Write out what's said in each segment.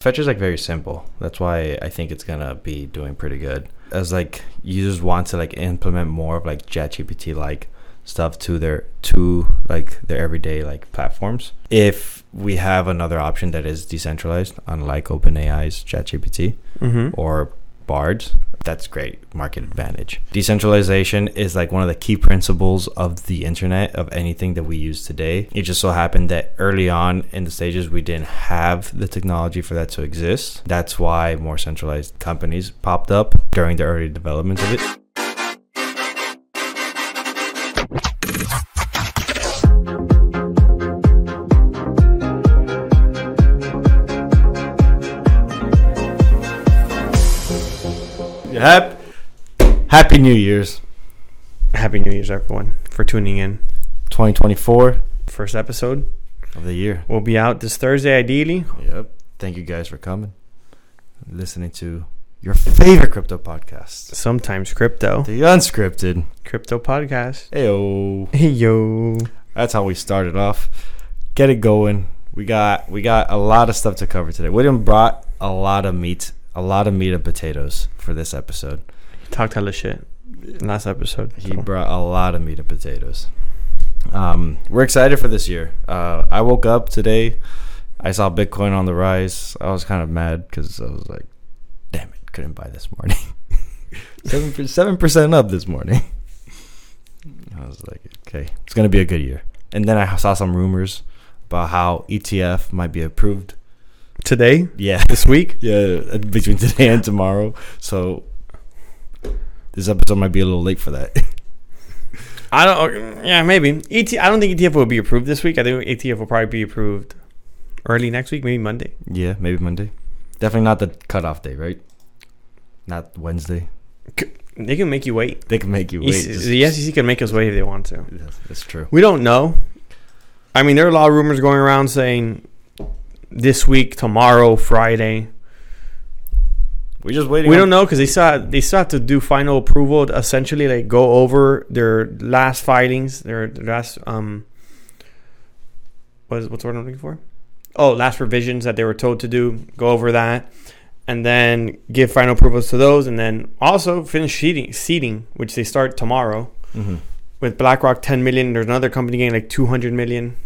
Fetch is like very simple. That's why I think it's gonna be doing pretty good. As like users want to like implement more of like ChatGPT like stuff to their to like their everyday like platforms. If we have another option that is decentralized, unlike OpenAI's ChatGPT Mm-hmm. or Bards, that's great market advantage. Decentralization is like one of the key principles of the internet of anything that we use today. It just so happened that early on in the stages we didn't have the technology for that to exist. That's why more centralized companies popped up during the early development of it. Happy, Happy New Year's Happy New Year's, everyone, for tuning in. 2024 First episode of the year. We'll be out this Thursday, ideally. Yep. Thank you guys for coming. Listening to your favorite crypto podcast, Sometimes crypto. the unscripted. Crypto podcast. Heyo. Hey, yo. That's how we started off. Get it going. We got we got a lot of stuff to cover today. William brought a lot of meat, a lot of meat and potatoes for this episode. Talked hella shit last episode. He so. brought a lot of meat and potatoes. Um, we're excited for this year. Uh, I woke up today. I saw Bitcoin on the rise. I was kind of mad because I was like, "Damn it, couldn't buy this morning." Seven seven percent up this morning. I was like, "Okay, it's gonna be a good year." And then I saw some rumors about how ETF might be approved. Today, Yeah, this week, yeah, uh, between today and tomorrow. So this episode might be a little late for that. I don't. Yeah, maybe. ET. I don't think ETF will be approved this week. I think ETF will probably be approved early next week, maybe Monday. Yeah, maybe Monday. Definitely not the cutoff day, right? Not Wednesday. They can make you wait. They can make you wait. The SEC can make us wait if they want to. Yes, That's true. We don't know. I mean, there are a lot of rumors going around saying this week, tomorrow, Friday. We're just waiting. We on- don't know because they still have, they still have to do final approval. Essentially, like go over their last filings, their, their last um. What is what's word I'm looking for? Oh, last revisions that they were told to do. Go over that, and then give final approvals to those, and then also finish seeding, seeding, which they start tomorrow Mhm. with BlackRock 10 million. There's another company getting like 200 million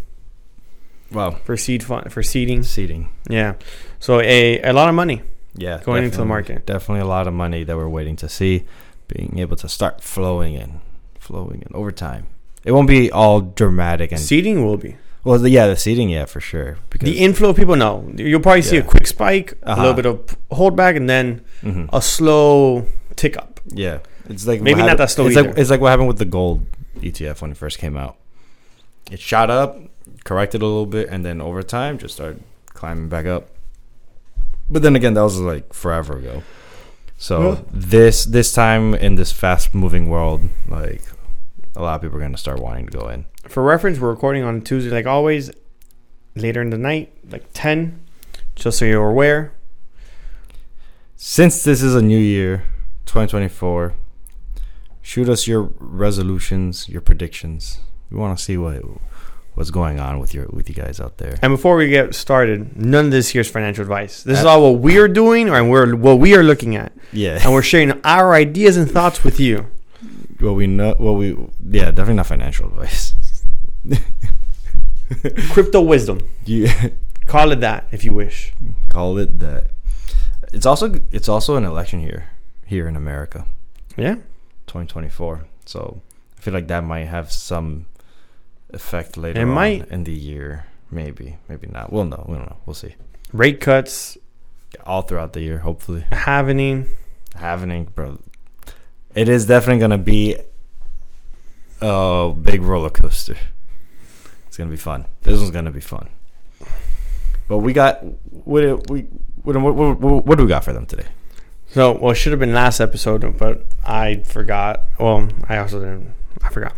Wow. for seed fund for seeding. Seating. Yeah, so a a lot of money. Yeah. Going into the market. Definitely a lot of money that we're waiting to see being able to start flowing in, flowing in over time. It won't be all dramatic and Seeding will be. well, the, yeah, the seeding, yeah, for sure. Because The inflow of people, no. You'll probably see a quick spike, a Uh-huh. little bit of holdback, and then Mhm. a slow tick up. yeah, it's like Maybe not happened- that slow It's either. like it's like what happened with the gold ETF when it first came out. It shot up, corrected a little bit, and then over time just started climbing back up. But then again, that was like forever ago. So Yeah. this this time in this fast moving world, like a lot of people are gonna start wanting to go in. For reference, we're recording on Tuesday, like always, later in the night, like 10, just so you're aware. Since this is a new year, 2024, shoot us your resolutions, your predictions. We want to see what what's going on with your with you guys out there. And before we get started, none of this here is financial advice. This is Uh, all what we're doing and we're, what we are looking at. Yeah, And we're sharing our ideas and thoughts with you. Well, we know, Well, we yeah, definitely not financial advice. Crypto wisdom. Yeah. Call it that if you wish. call it that. It's also it's also an election here here in America, Yeah. 2024. So I feel like that might have some effect later It might. in the year. Maybe, maybe not. We'll know. We don't know. We'll see. Rate cuts, All throughout the year, hopefully. happening. happening, bro. It is definitely gonna be a big roller coaster. It's gonna be fun. This one's gonna be fun. But we got what we what what, what, what do we got for them today? So, well, it should have been last episode, but I forgot. Well, I also didn't. I forgot.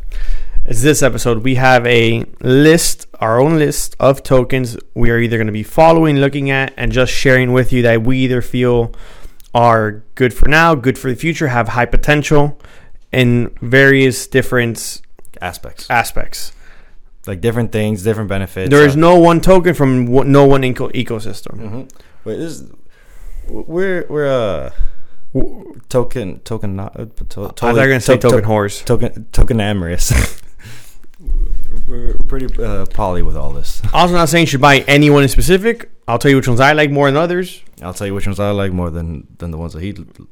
It's this episode. We have a list, our own list of tokens we are either going to be following, looking at, and just sharing with you that we either feel are good for now, good for the future, have high potential in various different Aspects aspects. like different things, different benefits. There is no one token from no one eco- ecosystem. hmm Wait, this is, we're we're uh token token not uh, to, I thought you were gonna say token horse. token token amorous. we're pretty uh, poly with all this. Also, not saying you should buy any one in specific. I'll tell you which ones I like more than others. I'll tell you which ones I like more than than the ones that he l-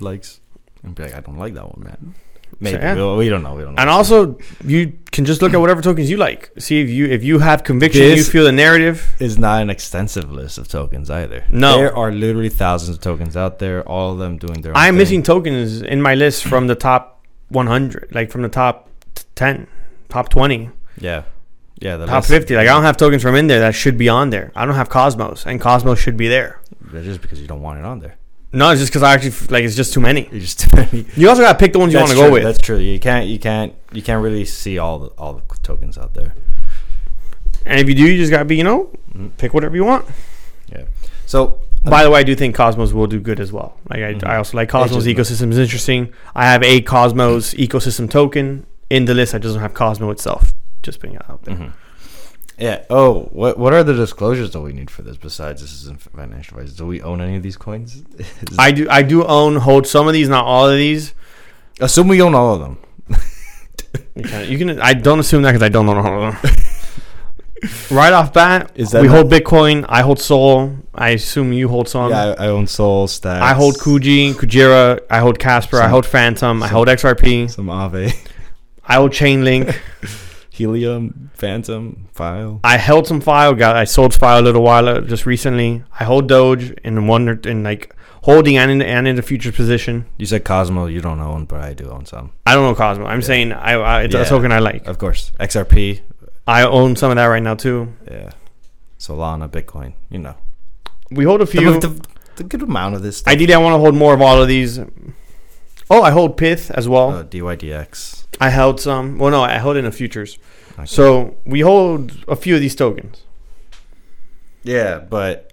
likes. And be like, I don't like that one, man. Maybe yeah. we, we don't know. We don't know. And also, you can just look at whatever tokens you like. See if you if you have conviction, This- you feel the narrative. is not an extensive list of tokens either. No. there are literally thousands of tokens out there. All of them doing their. Own I'm thing. missing tokens in my list from the top 100, like from the top t- 10, top 20, Yeah, yeah. The top list- 50. Like I don't have tokens from in there that should be on there. I don't have Cosmos, and Cosmos should be there. That's just because you don't want it on there. No, it's just because I actually like it's just too many. You just too many. You also gotta pick the ones you want to go with. That's true. You can't. You can't. You can't really see all the all the tokens out there. And if you do, you just gotta be, you know, Mhm. pick whatever you want. Yeah. So By the way, I do think Cosmos will do good as well. Like I, Mhm. I also like Cosmos ecosystem is interesting. I have a Cosmos ecosystem token in the list. I doesn't have Cosmo itself. Just putting it out there. Mhm. Yeah. Oh, what what are the disclosures that we need for this besides this is financial advice? Do we own any of these coins? I do I do own hold some of these, not all of these. assume we own all of them. You can, you can I don't assume that because I don't own all of them. right off bat, Is that we not- hold Bitcoin. I hold Sol. I assume you hold some. yeah, I, I own Soul Stacks. I hold Kuji, Kujira. I hold Kaspa. I hold Fantom. I hold XRP. some Aave, I hold Chainlink. Helium, Fantom, File. I held some file. Got I sold file a little while uh, just recently. I hold Doge in one in like holding and in and in the future position. You said Cosmo. You don't own, but I do own some. I don't know Cosmo. I'm Yeah. saying I, I it's Yeah. a token I like. Of course, XRP. I own some of that right now too. Yeah, Solana, Bitcoin. You know, We hold a few. the, the, the good amount of this. Stuff. Ideally, I want to hold more of all of these. Oh, I hold Pyth as well. Uh, DYDX. I held some. Well, no, I held in the futures. Okay. So we hold a few of these tokens. Yeah, but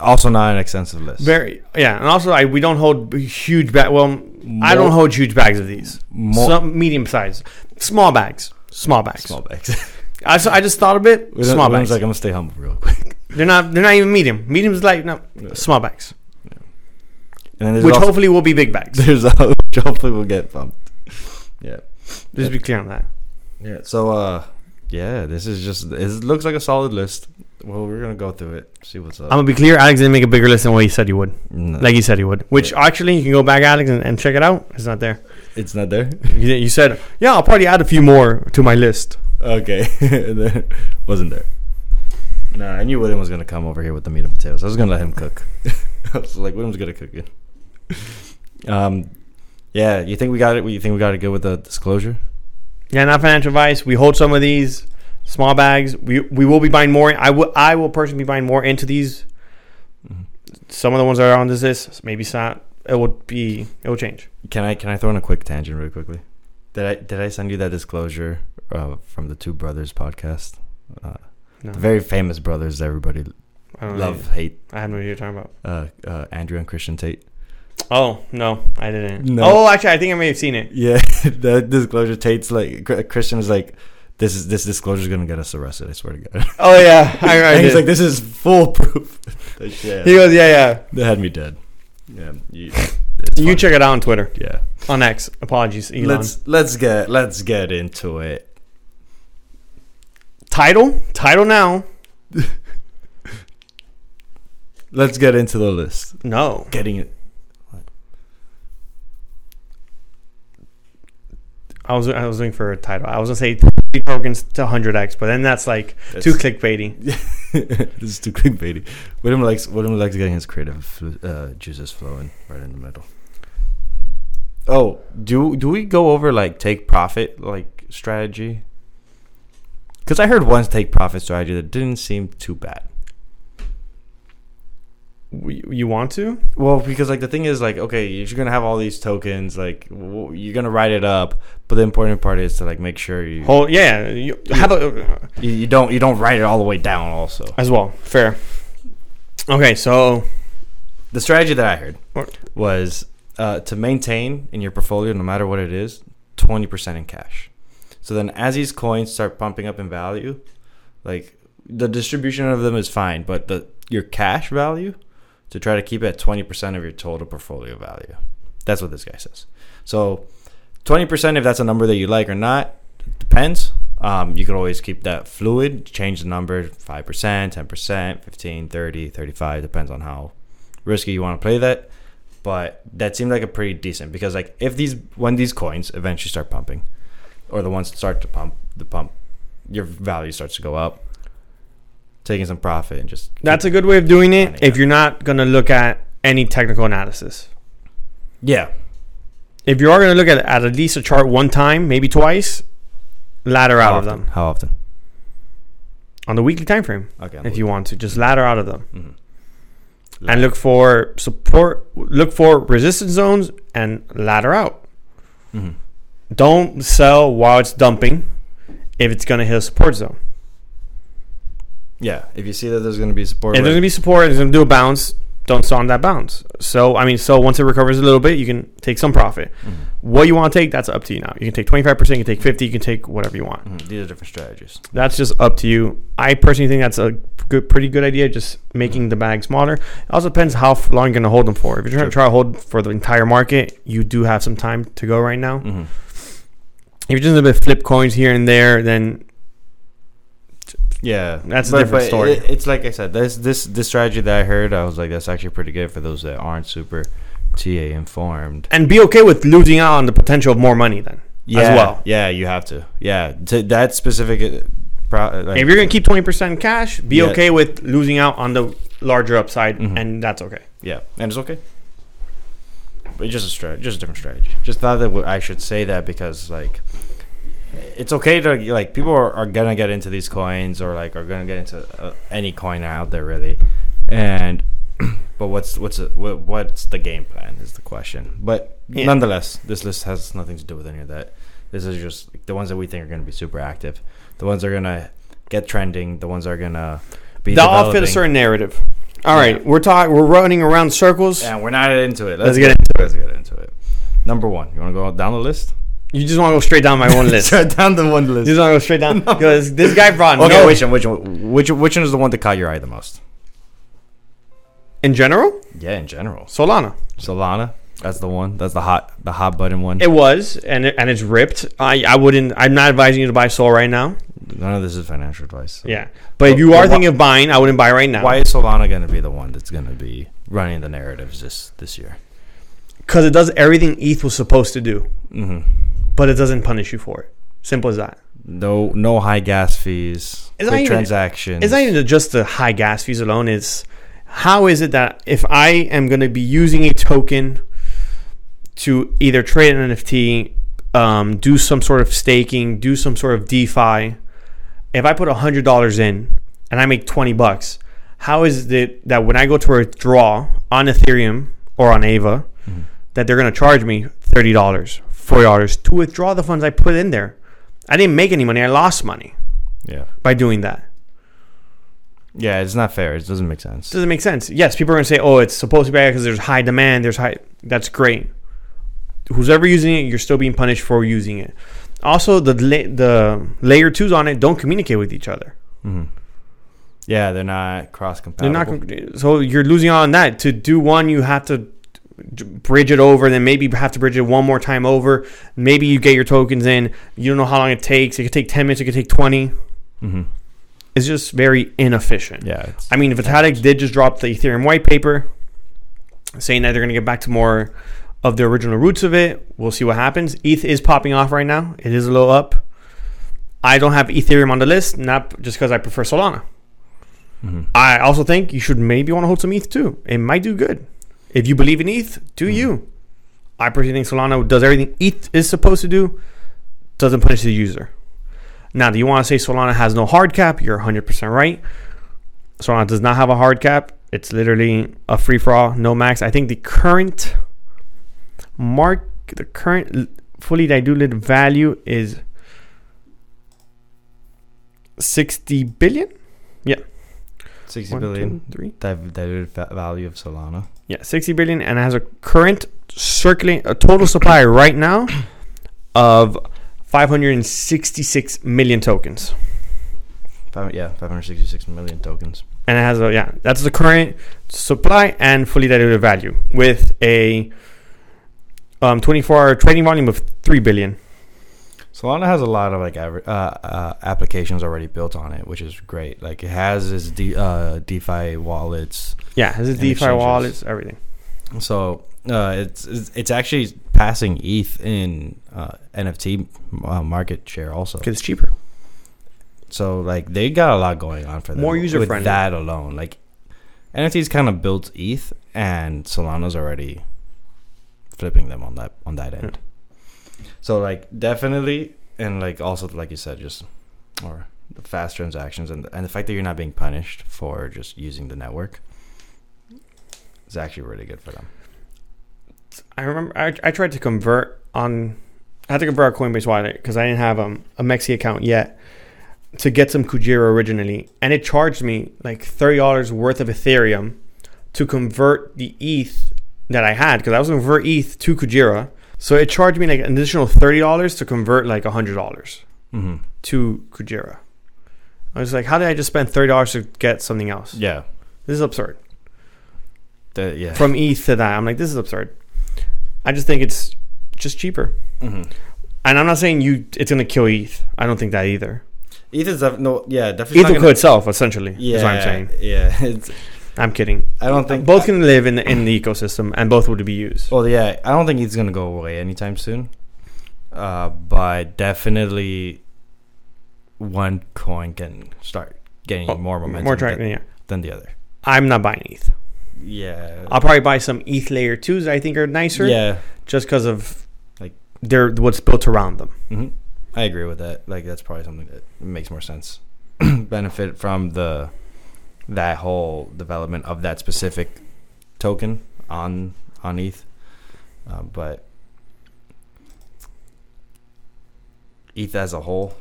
also not an extensive list. Very yeah, and also I we don't hold huge bag. Well, I don't hold huge bags of these. more Some medium size, small bags, small bags. small bags. I, so I just thought a bit. William's small like, bags. I'm gonna stay humble real quick. they're not. They're not even medium. Medium is like no small bags, And then which also, hopefully will be big bags. there's a, which hopefully will get bumped. Yeah, Just be clear on that. yeah. So uh, yeah, this is just it looks like a solid list. Well, we're gonna go through it, see what's up. I'm gonna be clear. Alex didn't make a bigger list than what he said he would. No, Like he said he would. Which actually you can go back, Alex, and, and check it out. It's not there. it's not there. You, you said, yeah, I'll probably add a few more to my list. Okay, wasn't there. Nah, I knew William was gonna come over here with the meat and potatoes. I was gonna let him cook. I was like, William's gonna cook it. Um, yeah. You think we got it? You think we got it good with the disclosure? Yeah, not financial advice. We hold some of these small bags. We we will be buying more. I will I will personally be buying more into these. Mhm. Some of the ones that are on this list, maybe it's not. It will be. It will change. Can I can I throw in a quick tangent really quickly? Did I did I send you that disclosure uh, from the Two Brothers podcast? Uh, No, the very famous brothers, everybody I don't know. love hate. I have no idea what you're talking about. Uh, uh, Andrew and Christian Tate. Oh no, I didn't. No. Oh, actually, I think I may have seen it. Yeah, that disclosure. Tate's like Chr- Christian is like, this is this disclosure is gonna get us arrested. I swear to God. Oh yeah, I, I and he's like, this is foolproof. yeah, he goes, yeah, yeah. that had me dead. Yeah, you, You check it out on Twitter Yeah, on X. Apologies, Elon. let's let's get let's get into it. title, title now. Let's get into the list. No, Getting it. I was I was looking for a title. I was gonna say three tokens to 100x, but then that's like too clickbaity. this is too clickbaity. William likes William likes getting his creative uh, juices flowing right in the middle. Oh, do do we go over like take profit like strategy? Because I heard one take profit strategy that didn't seem too bad. You want to? Well, because like the thing is like okay, you're gonna have all these tokens, like you're gonna write it up, but the important part is to like make sure you Hold, yeah, you have a you, you don't you don't write it all the way down. Also, as well. Fair. Okay, so the strategy that I heard was uh, to maintain in your portfolio, no matter what it is, twenty percent in cash. So then, as these coins start pumping up in value, like the distribution of them is fine, but the your cash value to try to keep it at 20% of your total portfolio value. That's what this guy says. So 20%, if that's a number that you like or not, depends. Um, you can always keep that fluid, change the number 5%, 10%, 15, 30, 35, depends on how risky you want to play that. But that seemed like a pretty decent because like if these when these coins eventually start pumping, or the ones start to pump the pump, your value starts to go up. Taking some profit and just That's a good way of doing it if you're not going to look at any technical analysis. yeah If you are going to look at at least a chart one time, maybe twice, ladder out How of them How often? on the weekly time frame Okay. if you want to. Just ladder out of them hmm and look for support. Look for resistance zones and ladder out. hmm Don't sell while it's dumping if it's going to hit a support zone. Yeah, if you see that there's going to be support, If there's gonna be support, it's gonna do a bounce. Don't sell on that bounce. So I mean, so once it recovers a little bit, you can take some profit. Mhm. What you want to take, that's up to you now. You can take twenty five percent, you can take fifty, you can take whatever you want. Mhm, these are different strategies. That's just up to you. I personally think that's a good, pretty good idea. Just making the bag smaller. It also depends how long you're gonna hold them for. If you're trying Sure. to try to hold for the entire market, you do have some time to go right now. hmm If you're just a bit flip coins here and there, then Yeah, That's a different story. It, it's like I said, this this this strategy that I heard, I was like, that's actually pretty good for those that aren't super TA informed. and be okay with losing out on the potential of more money then Yeah, as well. Yeah, you have to. Yeah, to that specific. uh, Pro, like, if you're gonna keep twenty percent cash, be Yeah. okay with losing out on the larger upside, Mhm. and that's okay. Yeah, and it's okay. But just a strategy, just a different strategy. Just thought that I should say that because like, it's okay to like people are, are gonna get into these coins or like are gonna get into uh, any coin out there really, and but what's what's the, what, what's the game plan is the question. But Yeah. nonetheless, this list has nothing to do with any of that. This is just like, the ones that we think are gonna be super active, the ones that are gonna get trending, the ones that are gonna be They'll all fit a certain narrative. All Yeah. right, we're talking. We're running around circles. And we're not into it. Let's get into it. Let's get into it. Number one. You want to go down the list? You just want to go straight down my one list. Straight down the one list. You just want to go straight down because this guy brought Okay, no. which one? Which one? Which which one is the one that caught your eye the most? In general, Yeah, in general. Solana. Solana. That's the one. That's the hot the hot button one. It was, and it, and it's ripped. I I wouldn't. I'm not advising you to buy Sol right now. None of this is financial advice. Yeah, but if you are thinking of buying, I wouldn't buy right now. Why is Solana going to be the one that's going to be running the narratives this this year? Because it does everything ETH was supposed to do, hmm but it doesn't punish you for it. Simple as that. No no high gas fees. It's not even- transactions. It's not even just the high gas fees alone. It's how is it that if I am going to be using a token to either trade an NFT, um, do some sort of staking, do some sort of DeFi, if I put hundred dollars in and I make twenty bucks, how is it that when I go to withdraw on Ethereum or on Ava, Mhm. that they're going to charge me thirty dollars, forty dollars to withdraw the funds I put in there? I didn't make any money. I lost money yeah. by doing that. Yeah, it's not fair. It doesn't make sense. doesn't make sense. Yes, people are going to say, "Oh, it's supposed to be because there's high demand. There's high." That's great. Who's ever using it, you're still being punished for using it. Also, the the layer twos on it don't communicate with each other. hmm Yeah, they're not cross compatible. They're not. So you're losing on that. To do one, you have to bridge it over. Then maybe you have to bridge it one more time over. Maybe you get your tokens in. You don't know how long it takes. It could take ten minutes. It could take twenty. hmm It's just very inefficient. Yeah. I mean, Vitalik did just drop the Ethereum white paper saying that they're going to get back to more of the original roots of it. We'll see what happens. ETH is popping off right now. It is a little up. I don't have Ethereum on the list, not just because I prefer Solana. mhm. I also think you should maybe want to hold some ETH too. It might do good. If you believe in ETH, do Mhm. you. I personally think Solana does everything ETH is supposed to do, doesn't punish the user. Now, do you want to say Solana has no hard cap? You're 100% right. Solana does not have a hard cap. It's literally a free for all, no max. I think the current mark, the current fully diluted value is 60 billion. Sixty One, billion two, three. div- diluted value of Solana. Yeah, 60 billion and it has a current circulating a total supply right now of 566 million tokens. Five, yeah, five hundred sixty-six million tokens. and it has a yeah. That's the current supply and fully diluted value with a um 24 hour trading volume of three billion. Solana has a lot of like uh, uh, applications already built on it, which is great. Like it has its D- uh, DeFi wallets, Yeah, it has a DeFi exchanges. wallets, everything. so uh, it's it's it's actually passing ETH in uh, NFT uh, market share also. Because it's cheaper. So like they got a lot going on for them. More user-friendly. That alone, like NFTs kind of built ETH, and Solana's already flipping them on that on that end. So like definitely, and like also like you said, just or the fast transactions and and the fact that you're not being punished for just using the network is actually really good for them. I remember I, I tried to convert on. I had to convert our Coinbase wallet because I didn't have um, a MEXC account yet to get some Kujira originally, and it charged me like thirty dollars worth of Ethereum to convert the ETH that I had because I was going to convert ETH to Kujira. So it charged me like an additional thirty dollars to convert like hundred dollars Mm-hmm. to Kujira. I was like, how did I just spend thirty dollars to get something else? Yeah. This is absurd. Yeah. From ETH to that, I'm like, this is absurd. I just think it's just cheaper. mm-hmm. And I'm not saying you it's gonna kill ETH. I don't think that either. ETH is def- no, yeah, definitely. ETH will kill itself, essentially. Yeah, is what I'm saying. Yeah, it's, I'm kidding. I don't think both can live in the, in the ecosystem and both would be used. Well, yeah, I don't think he's gonna go away anytime soon. Uh, but definitely, one coin can start getting Oh, more momentum More track, than, yeah. than the other. I'm not buying ETH. Yeah, I'll probably buy some ETH layer twos that I think are nicer. yeah, Just because of Like- they're what's built around them. hmm I agree with that. Like that's probably something that makes more sense. Benefit from the that whole development of that specific token on on ETH, uh, but ETH as a whole,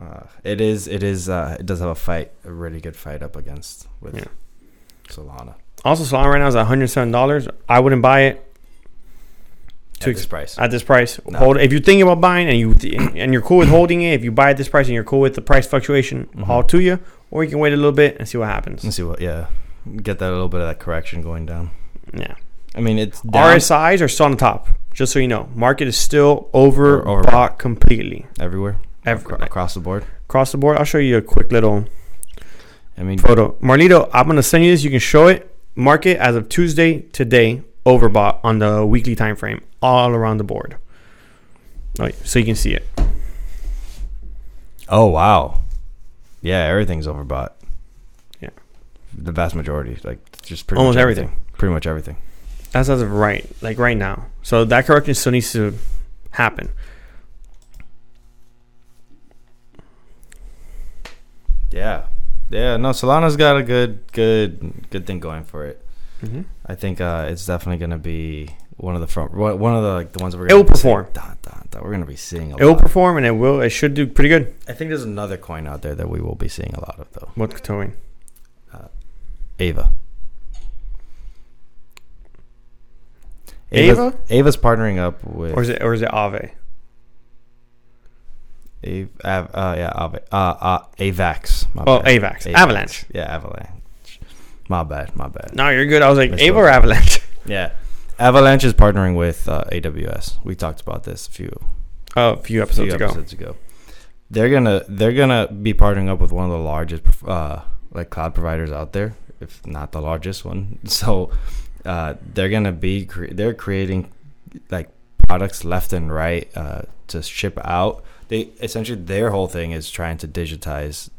uh, it is it is uh, it does have a fight, a really good fight up against with Yeah. Solana Also, Solana right now is 107 dollars. I wouldn't buy it at Too this price. at this price. No. Hold if you're thinking about buying and you and you're cool with holding it. If you buy at this price and you're cool with the price fluctuation, Mhm. all to you. Or you can wait a little bit and see what happens. Let's see what yeah, get that little bit of that correction going down. Yeah. I mean it's down RSIs are still on the top. Just so you know, market is still over Or- bought completely. everywhere Every, acro- across the board. across the board. I'll show you a quick little I mean, photo. Marlito, I'm gonna send you this. You can show it. Market as of Tuesday today overbought on the weekly time frame all around the board. Oh, so you can see it. Oh wow, yeah, everything's overbought. Yeah. the vast majority, like just pretty Almost much everything. Pretty much everything. That's as of right, like right now. So that correction still needs to happen. Yeah, yeah. No, Solana's got a good, good, good thing going for it. Mm-hmm. I think uh, it's definitely gonna be one of the front, one of the like the ones that we're gonna be seeing- perform. We're gonna be seeing a It will perform and it will. It should do pretty good. I think there's another coin out there that we will be seeing a lot of though. What's towing? Ava. Ava? Ava's partnering up with Or is it? Or is it Ave? Av, uh, yeah, Ave, uh, uh, Avax. My Oh, bad. Avax. Avax. Avalanche. Yeah, Avalanche. My bad, my bad. No, you're good. I was like. Ava or Avalanche. Yeah, Avalanche is partnering with uh, AWS. We talked about this a few Oh, a few episodes few ago. episodes ago. They're gonna they're gonna be partnering up with one of the largest uh, like cloud providers out there, if not the largest one. So uh, they're gonna be cre- they're creating like products left and right uh, to ship out. They essentially their whole thing is trying to digitize,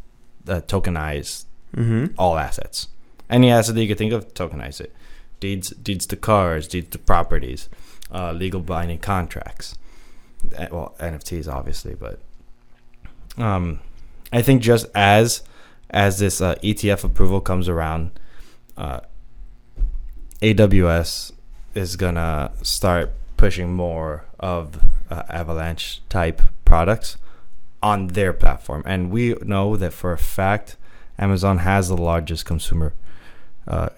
uh, tokenize Mm-hmm. all assets. Any asset that you could think of, tokenize it. Deeds, deeds to cars, deeds to properties, uh, legal binding contracts. Uh, Well, NFTs obviously, but um, I think just as as this uh, ETF approval comes around, uh, AWS is gonna start pushing more of uh, Avalanche type products on their platform, and we know that for a fact Amazon has the largest consumer, uh,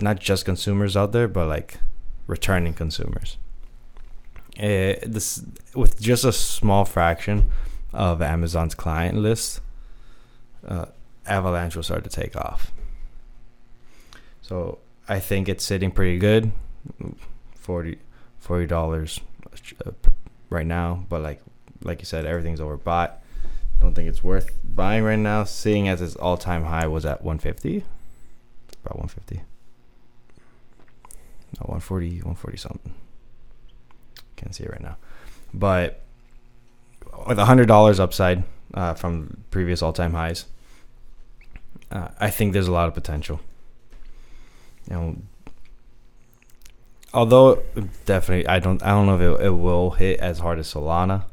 not just consumers out there, but like returning consumers. Uh, this with just a small fraction of Amazon's client list, uh, Avalanche will start to take off. So I think it's sitting pretty good, 40 dollars uh, right now. But like like you said, everything's overbought. Don't think it's worth buying right now, seeing as its all time high was at 150, about 150, no 140, 140 something. Can't see it right now, but with hundred dollars upside uh, from previous all time highs, uh, I think there's a lot of potential. You know, although definitely I don't I don't know if it, it will hit as hard as Solana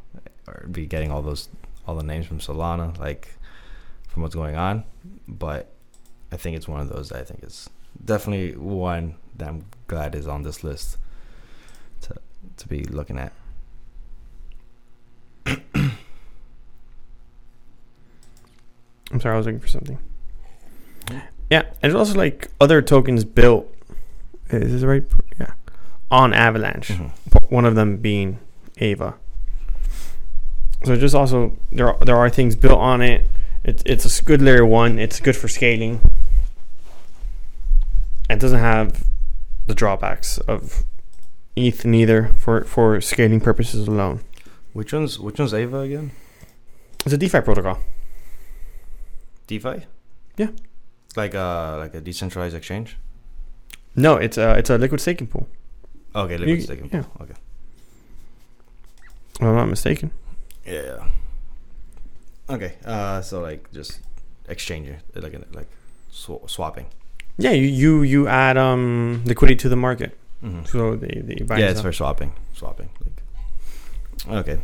or be getting all those all the names from Solana like from what's going on, but I think it's one of those I think is definitely one that I'm glad is on this list to to be looking at. I'm sorry, I was looking for something. Yeah, and there's also like other tokens built. Is this right? Yeah, on Avalanche. Mhm. One of them being Ava. So just also there are, there are things built on it. It's it's a good layer one. It's good for scaling. It doesn't have the drawbacks of ETH neither for for scaling purposes alone. Which one's which one's Ava again? It's a DeFi protocol. DeFi? Yeah. Like a like a decentralized exchange. No, it's a it's a liquid staking pool. Okay, liquid You- staking. yeah. Okay. If I'm not mistaken. Yeah. Okay. Uh, so like just exchanger, like like sw- swapping. Yeah, you you, you add um liquidity to the market. Mm-hmm. So they, they buy Yeah, it's for swapping. Swapping. Like. Okay.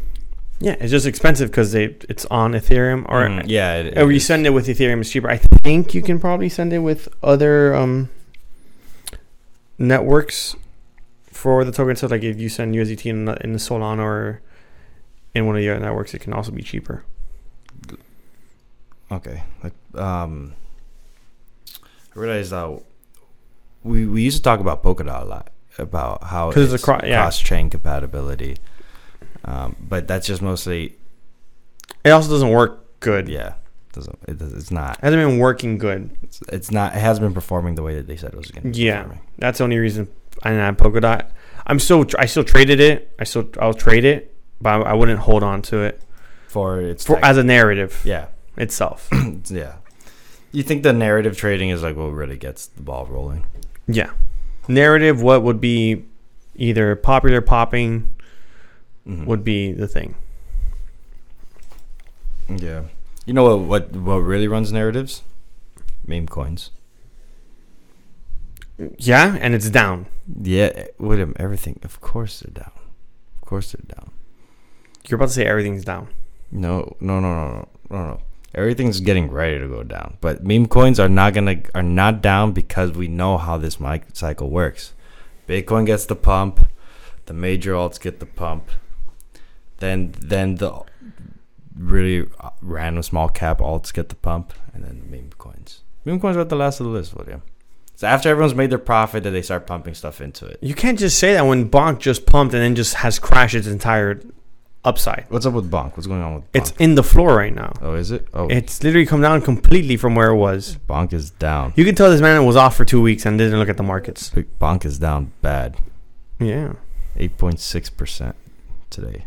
yeah, it's just expensive because they it's on Ethereum or Mm, yeah. It, or you send it with Ethereum it's cheaper. I think you can probably send it with other um networks for the token. So like if you send USDT in the, in the Solana or in one of the other networks, it can also be cheaper. Okay. Like um, I realized that we we used to talk about Polkadot a lot about how it's a cro- yeah. cross chain compatibility. Um, but that's just mostly It also doesn't work good. yeah. Doesn't it does, it's not It hasn't been working good. it's, it's not it hasn't been performing the way that they said it was going to. Yeah. performing. That's the only reason I didn't have Polkadot. I'm still I still traded it. I still I'll trade it, but I, I wouldn't hold on to it For its for as a narrative yeah itself. yeah. You think the narrative trading is like what really gets the ball rolling? yeah, narrative. What would be either popular popping Mhm. would be the thing. Yeah. You know what, what what really runs narratives? Meme coins. Yeah, and it's down. Yeah, with them, everything. Of course they're down. Of course they're down. You're about to say everything's down. No, no, no, no, no, no. Everything's getting ready to go down. But meme coins are not gonna are not down because we know how this mic cycle works. Bitcoin gets the pump, the major alts get the pump, then then the really uh, random small cap alts get the pump, and then the meme coins. Meme coins are at the last of the list, William. So after everyone's made their profit, that they start pumping stuff into it. You can't just say that when Bonk just pumped and then just has crashed its entire upside. What's up with Bonk? What's going on with Bonk? It's in the floor right now. oh, is it? Oh, It's literally come down completely from where it was. Bonk is down. You can tell this man was off for two weeks and didn't look at the markets. Bonk is down bad. Yeah. 8.6% today.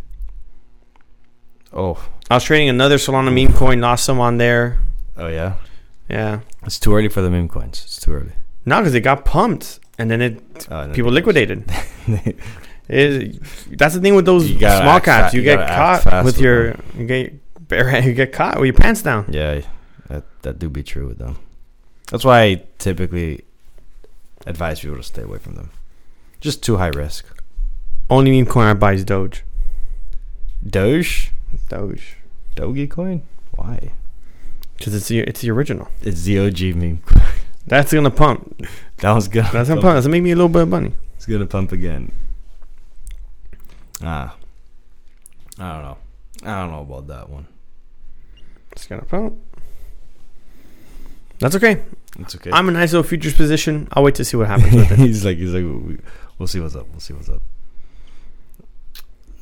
Oh, I was trading another Solana meme coin, lost some on there. oh yeah. Yeah. It's too early for the meme coins. It's too early. No, because it got pumped and then it oh, and then people liquidated. It- that's the thing with those small act caps. you you get caught with with your you get bare you get caught with your pants down. Yeah, that that do be true with them. That's why I typically advise people to stay away from them. Just too high risk. Only meme coin I buy is Doge. Doge, Doge. Doge coin. Why? Because it's the it's the original. It's the OG meme. Coin. That's gonna pump. That was good. That's gonna pump. That's gonna make me a little bit of money. It's gonna pump again. Ah, I don't know. I don't know about that one. It's gonna pump. That's okay. It's okay. I'm in a nice little futures position. I'll wait to see what happens with it. he's like, he's like, we, we'll see what's up. We'll see what's up.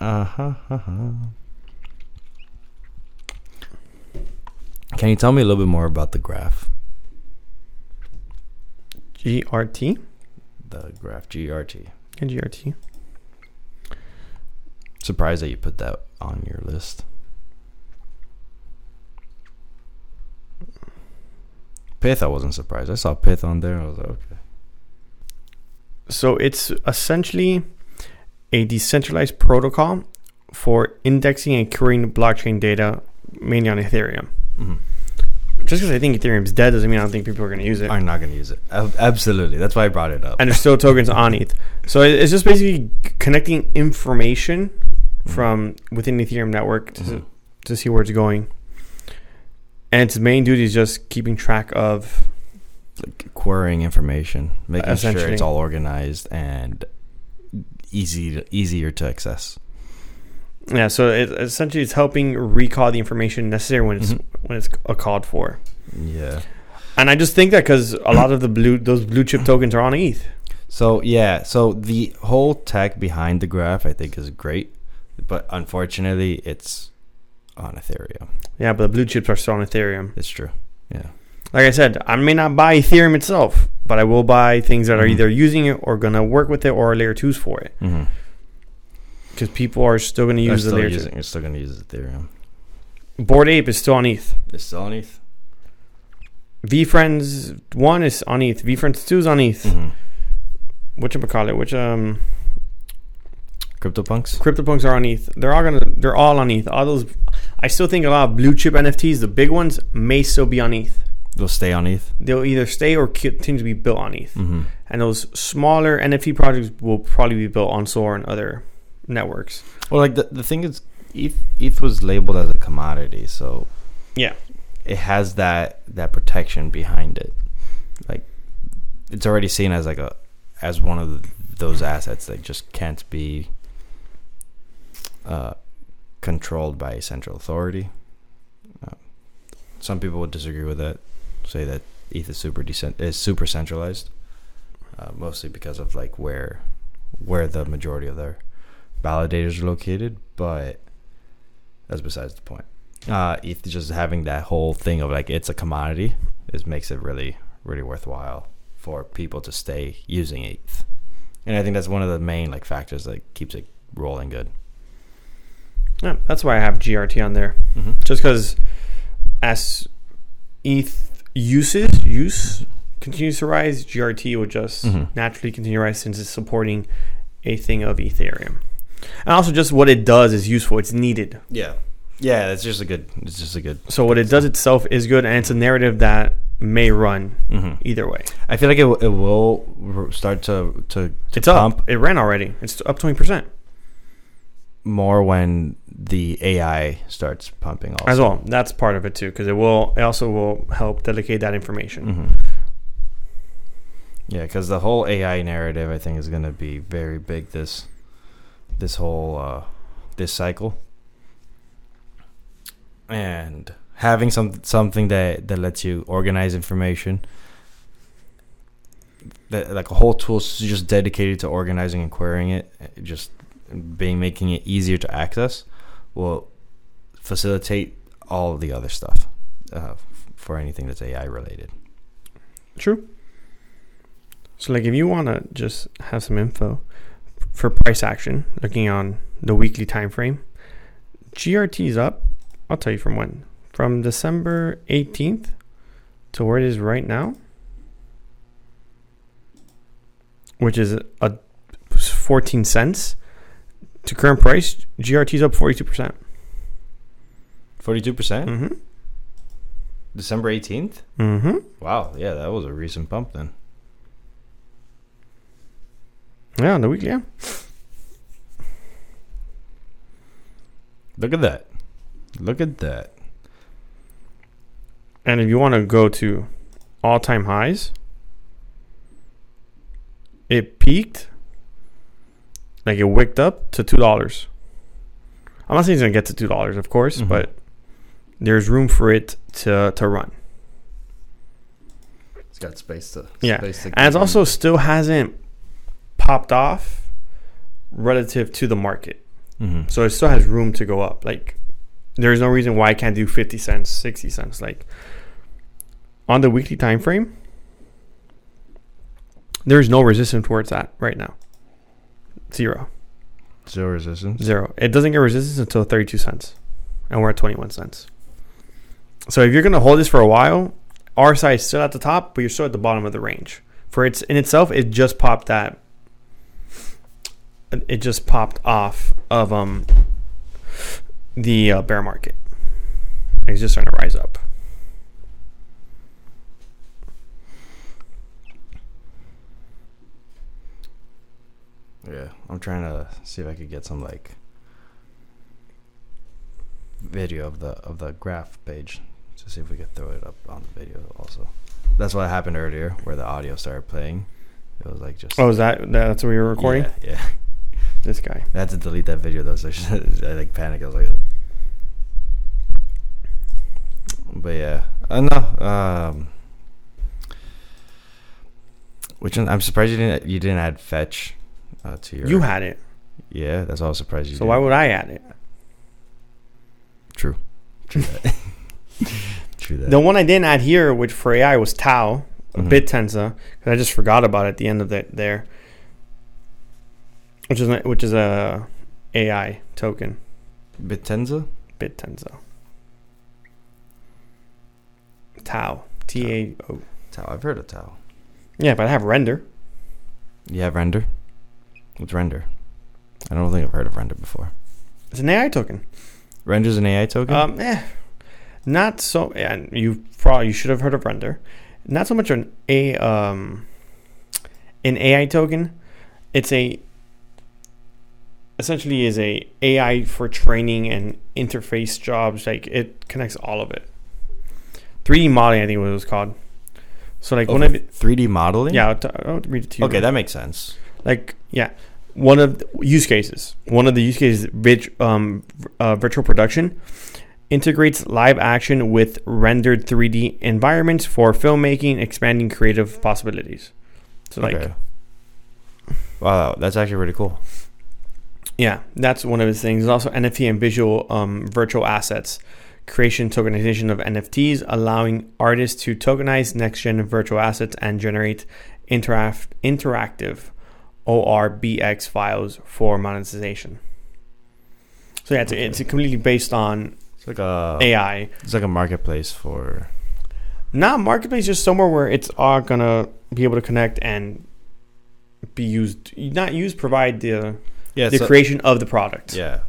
Uh huh. Uh-huh. Can you tell me a little bit more about the graph? GRT The graph GRT. and GRT. Surprised that you put that on your list. Pyth, I wasn't surprised. I saw Pyth on there. I was like, okay. So it's essentially a decentralized protocol for indexing and querying blockchain data, mainly on Ethereum. Mm-hmm. Just because I think Ethereum's dead doesn't mean I don't think people are going to use it. I'm not going to use it. Absolutely. That's why I brought it up. and there's still tokens on ETH. So it's just basically connecting information from within the Ethereum network to, Mhm. to see where it's going. And its main duty is just keeping track of like querying information, making sure it's all organized and easy to, easier to access. yeah. So it essentially it's helping recall the information necessary when it's Mhm. when it's called for. Yeah. And I just think that because a lot of the blue those blue chip tokens are on ETH. So yeah, so the whole tech behind the graph I think is great, but unfortunately it's on Ethereum. Yeah, but the blue chips are still on Ethereum. It's true. Yeah. Like I said, I may not buy Ethereum itself, but I will buy things that are Mhm. either using it or gonna work with it or layer twos for it. Mm-hmm. Because people are still going to You're use the layer using. You're still gonna use Ethereum. Bored Ape is still on ETH. It's still on ETH. VeeFriends one is on ETH. VeeFriends two is on ETH. Mm-hmm. Which call it? Which um CryptoPunks. CryptoPunks are on ETH. They're all gonna. They're all on ETH. All those. I still think a lot of blue chip NFTs, the big ones, may still be on ETH. They'll stay on ETH. They'll either stay or continue to be built on ETH. Mm-hmm. And those smaller NFT projects will probably be built on Solar and other networks. Well, like the the thing is, ETH ETH was labeled as a commodity, so Yeah. it has that that protection behind it. Like it's already seen as like a as one of the, those assets that just can't be uh, controlled by a central authority. Uh, some people would disagree with that, say that ETH is super decent is super centralized, uh, mostly because of like where where the majority of their validators are located. But that's besides the point uh ETH just having that whole thing of like it's a commodity is makes it really really worthwhile for people to stay using ETH. And I think that's one of the main like factors that keeps it rolling good. Yeah, that's why I have GRT on there. Mm-hmm. Just because as ETH uses use continues to rise, GRT will just Mhm. naturally continue to rise since it's supporting a thing of Ethereum. And also, just what it does is useful. It's needed. Yeah. Yeah, it's just a good it's just a good So what it does itself is good, and it's a narrative that may run hmm either way. I feel like it, it will start to to, to It's pump up. It ran already. It's up twenty percent more when the AI starts pumping also. as well. That's part of it too, because it will. It also will help dedicate that information. hmm Yeah, because the whole AI narrative, I think, is going to be very big this this whole uh, this cycle, and having some something that that lets you organize information, that like a whole tool just dedicated to organizing and querying it, it just being making it easier to access, will facilitate all the other stuff uh, for anything that's AI related. True. So, like, if you want to just have some info for price action, looking on the weekly time frame, GRT is up. I'll tell you from when. From December 18th to where it is right now, which is a 14 cents to current price. GRT is up 42%. Forty-two percent. Mm-hmm. December eighteenth. Mm-hmm. Wow, yeah, that was a recent bump then. Yeah, on the weekly, yeah. Look at that. Look at that. And if you want to go to all time highs, it peaked, like it wicked up to two dollars. I'm not saying it's gonna get to two dollars, of course, Mhm. but there's room for it to to run. It's got space to. Yeah, space to And it's also still hasn't popped off relative to the market, Mhm. so it still has room to go up. Like there's no reason why I can't do fifty cents, sixty cents. Like on the weekly time frame, There's no resistance where it's at right now. Zero. Zero resistance. Zero. It doesn't get resistance until 32 cents. And we're at 21 cents. So if you're going to hold this for a while, RSI is still at the top, but you're still at the bottom of the range. For its in itself, it just popped that. It just popped off of um the uh, bear market. It's just starting to rise up. Yeah, I'm trying to see if I could get some like video of the of the graph page to see if we could throw it up on the video also. That's what happened earlier, where the audio started playing. It was like just Oh, is that that's what we were recording? Yeah, yeah. This guy. I had to delete that video though, so I like panicked. I was like, but yeah, uh, no. Um, which I'm surprised you didn't you didn't add fetch uh, to your. You had it. yeah, that's all I was surprised you. So did. why would I add it? True, true that. true that. The one I didn't add here, which for AI was Tau, a Mhm. Bittensor, because I just forgot about it at the end of it there. Which is a, which is a AI token, Bittensor. Bittensor. Tau, T A O. Tau. I've heard of Tau. Yeah, but I have Render. You have render. What's render? I don't think I've heard of render before. It's an AI token. Render's an AI token. Um, eh, not so. And you probably you should have heard of Render. Not so much an a um, an AI token. It's a essentially is a AI for training and interface jobs. Like it connects all of it. 3D modeling, I think, what it was called. So like Oh, one of it, 3D modeling. yeah, I'll, t- I'll read it to you. Okay, that makes sense. Like yeah one of the use cases one of the use cases um, uh, virtual production integrates live action with rendered 3d environments for filmmaking expanding creative possibilities so like okay. Wow, that's actually really cool. yeah that's one of his things There's also nft and visual um, virtual assets creation tokenization of nfts allowing artists to tokenize next gen virtual assets and generate interact- interactive ORBX files for monetization. So yeah, it's, Okay. it's completely based on It's like a AI. it's like a marketplace for Not marketplace, just somewhere where it's all gonna be able to connect and be used. Not used, provide the yeah the creation of the product. yeah.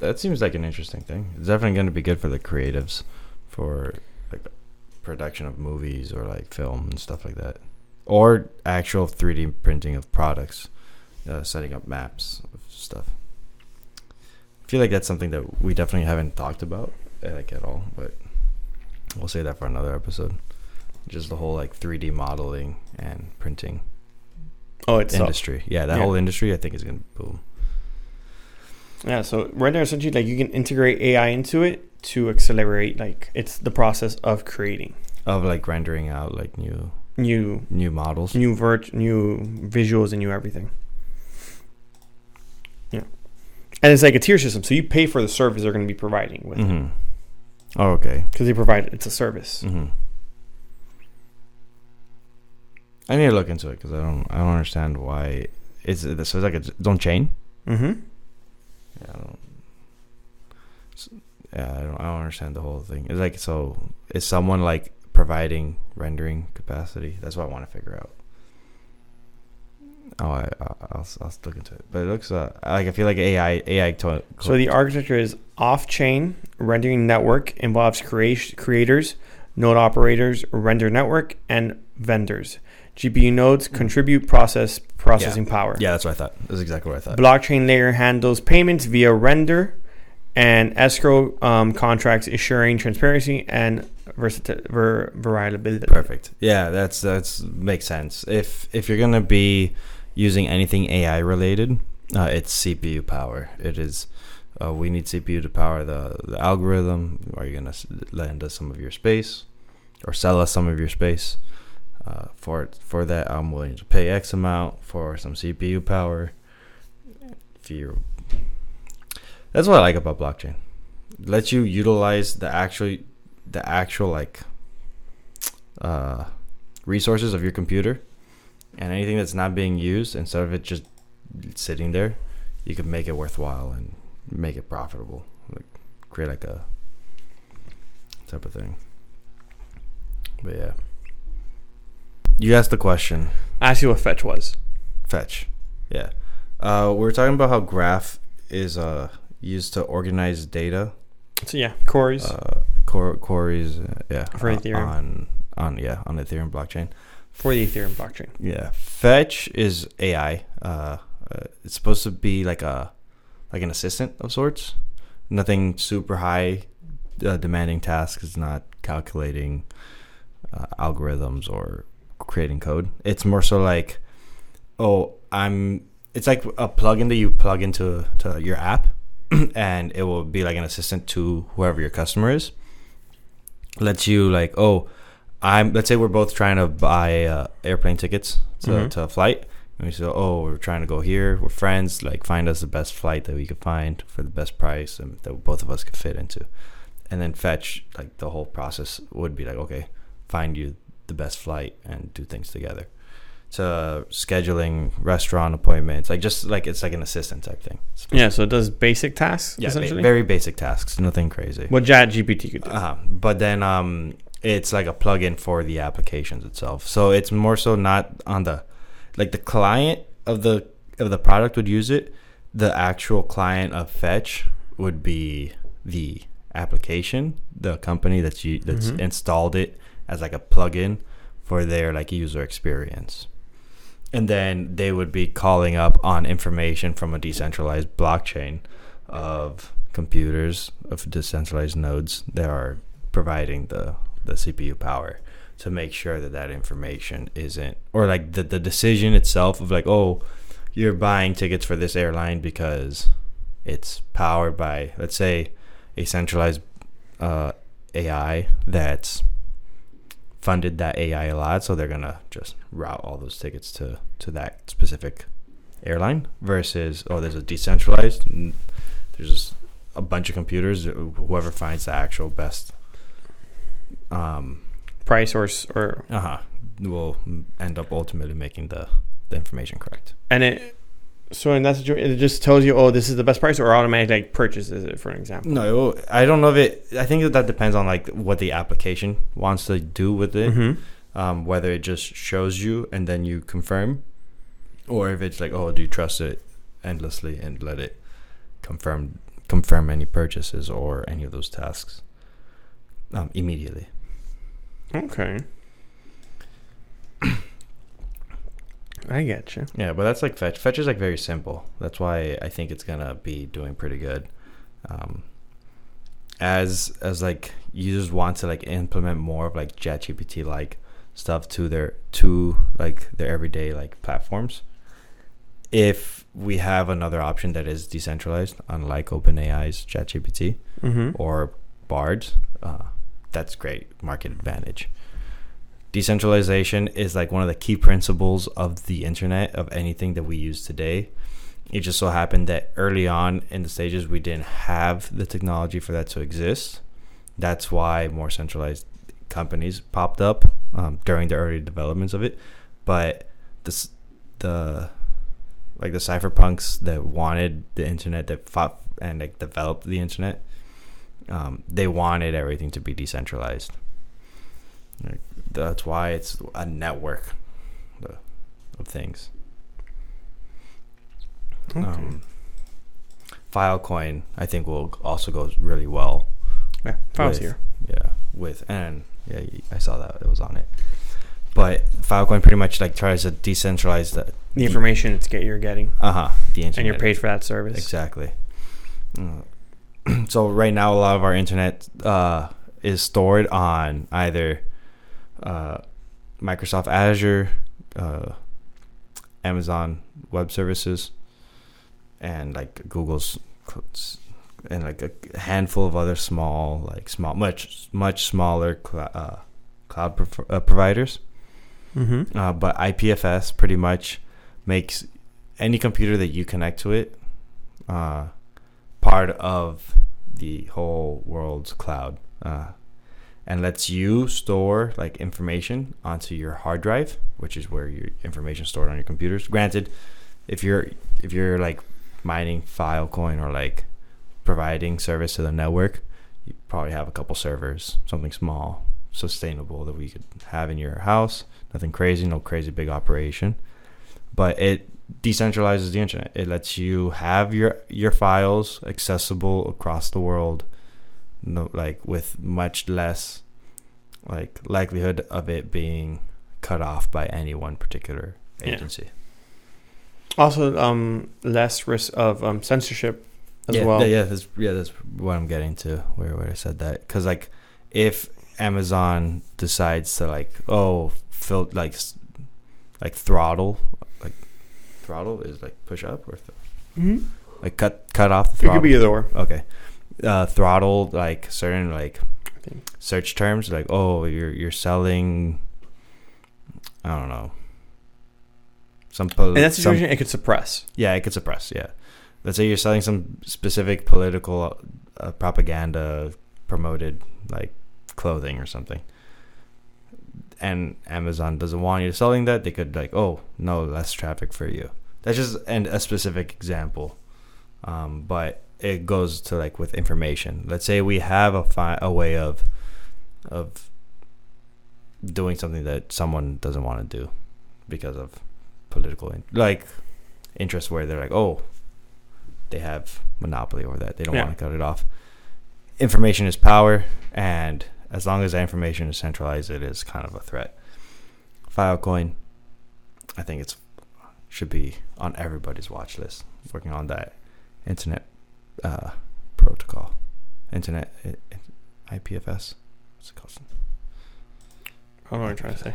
That seems like an interesting thing. It's definitely going to be good for the creatives, for like production of movies or like film and stuff like that, or actual 3D printing of products, uh, setting up maps of stuff. I feel like that's something that we definitely haven't talked about uh, like at all, but we'll say that for another episode. Just the whole like 3D modeling and printing Oh, it's industry. Yeah, that Yeah. whole industry I think is going to boom. yeah. So right there, essentially, like you can integrate AI into it to accelerate. Like it's the process of creating Of like rendering out like new new new models. new vert, new visuals and new everything. Yeah. And it's like a tier system, so you pay for the service they're going to be providing with Mm-hmm. Oh, okay. because they provide it's a service. Mm-hmm. I need to look into it because I don't I don't understand why it's so it's like a, its own chain. Mm-hmm. Yeah, I don't. Yeah, I don't. I don't understand the whole thing. It's like so. Is someone like providing rendering capacity? That's what I want to figure out. Oh, I, I I'll I'll look into it. But it looks uh like I feel like AI AI. To- So the architecture is off-chain rendering network involves creation creators, node operators, render network, and vendors. GPU nodes contribute process processing power. yeah, that's what I thought. That's exactly what I thought. Blockchain layer handles payments via render and escrow um, contracts, ensuring transparency and versati- ver- variability. Perfect. Yeah, that's that's makes sense. If if you're gonna be using anything AI related, uh, it's CPU power. It is. Uh, we need CPU to power the the algorithm. Are you gonna lend us some of your space, or sell us some of your space? Uh, for for that, I'm willing to pay X amount for some CPU power. If you, that's what I like about blockchain. Lets you utilize the actual the actual like uh resources of your computer, and anything that's not being used, instead of it just sitting there, you can make it worthwhile and make it profitable. Like create like a type of thing. But yeah. You asked the question. Ask you what fetch was. Fetch. Yeah. Uh, we are talking about how graph is uh, used to organize data. So yeah, Corey's. Uh, Cor- Corey's, uh, yeah. For uh, Ethereum. On, on, yeah, on Ethereum blockchain. for the Ethereum blockchain. Yeah. Fetch is AI. Uh, uh, it's supposed to be like a like an assistant of sorts. Nothing super high uh, demanding tasks. It's not calculating uh, algorithms or creating code. It's more so like, oh, I'm. It's like a plugin that you plug into to your app, and it will be like an assistant to whoever your customer is. Lets you like, oh, I'm. Let's say we're both trying to buy uh, airplane tickets to, Mhm. to a flight. And we say, oh, we're trying to go here. We're friends. Like, find us the best flight that we could find for the best price and that both of us could fit into. And then fetch, like, the whole process would be like, okay, find you the best flight and do things together. To scheduling restaurant appointments, like just like it's like an assistant type thing. Yeah, so it does basic tasks Yeah, ba- very basic tasks, nothing crazy. what Chat GPT could do. Uh, but then um, it's like a plugin for the applications itself. So it's more so not on the like the client of the of the product would use it. The actual client of Fetch would be the application, the company that's you, that's Mhm. installed it as like a plugin for their like user experience. And then they would be calling up on information from a decentralized blockchain of computers of decentralized nodes that are providing the the CPU power to make sure that that information isn't or like the the decision itself of like oh you're buying tickets for this airline because it's powered by let's say a centralized uh, AI that's funded that AI a lot so they're gonna just route all those tickets to to that specific airline versus oh there's a decentralized there's just a bunch of computers whoever finds the actual best um Price or or uh-huh will end up ultimately making the the information correct and it. So in that situation, it just tells you, oh, this is the best price, or automatically like purchases it for an example. no i don't know if it i think that, that depends on like what the application wants to do with it Mm-hmm. um, whether it just shows you and then you confirm or if it's like oh do you trust it endlessly and let it confirm confirm any purchases or any of those tasks um, immediately Okay. I get you. Yeah, but that's like fetch. Fetch is like very simple. That's why I think it's gonna be doing pretty good. Um, as as like users want to like implement more of like ChatGPT like stuff to their to like their everyday like platforms. If we have another option that is decentralized, unlike OpenAI's ChatGPT Mm-hmm. or Bards, uh, that's great market advantage. Decentralization is like one of the key principles of the internet of anything that we use today. It just so happened that early on in the stages we didn't have the technology for that to exist. That's why more centralized companies popped up um, during the early developments of it. But this the like the cypherpunks that wanted the internet that fought and like developed the internet um, they wanted everything to be decentralized. Like, that's why it's a network of things. Okay. Um, Filecoin, I think, will also go really well. yeah, files with- here. Yeah, with and yeah, I saw that it was on it. But Filecoin pretty much like tries to decentralize the The information it's get you're getting, uh huh the internet. and you're paid for that service. Exactly. Uh, so right now, a lot of our internet uh, is stored on either uh, Microsoft Azure, uh, Amazon Web Services, and like Google's, and like a handful of other small, like small, much much smaller cl- uh, cloud uh, providers. Mm-hmm. Uh, but IPFS pretty much makes any computer that you connect to it uh, part of the whole world's cloud. Uh, and lets you store like information onto your hard drive, which is where your information stored on your computers. Granted, if you're if you're like mining Filecoin or like providing service to the network, you probably have a couple servers, something small, sustainable that we could have in your house. Nothing crazy, no crazy big operation, but it decentralizes the internet. It lets you have your your files accessible across the world, no, like with much less like likelihood of it being cut off by any one particular Yeah. agency. Also, um, less risk of um, censorship as yeah, well. th- yeah, that's yeah, that's what I'm getting to. Where where I said that because like if Amazon decides to like oh fil- like like throttle like throttle is like push up or th- Mm-hmm. like cut cut off the It could be either or. okay, uh, throttle like certain like search terms like oh you're you're selling I don't know some pol- In that some- situation, it could suppress. yeah, it could suppress. Yeah, let's say you're selling some specific political uh, propaganda promoted like clothing or something, and Amazon doesn't want you selling that. They could like, oh no, less traffic for you. That's just an, a specific example, um, but it goes to like with information. Let's say we have a fi- a way of of doing something that someone doesn't want to do because of political in- like interest where they're like oh they have monopoly over that they don't Yeah. want to cut it off information is power and as long as that information is centralized it is kind of a threat filecoin i think it's should be on everybody's watch list working on that internet uh, protocol internet ipfs what's it called I don't know What I trying to say?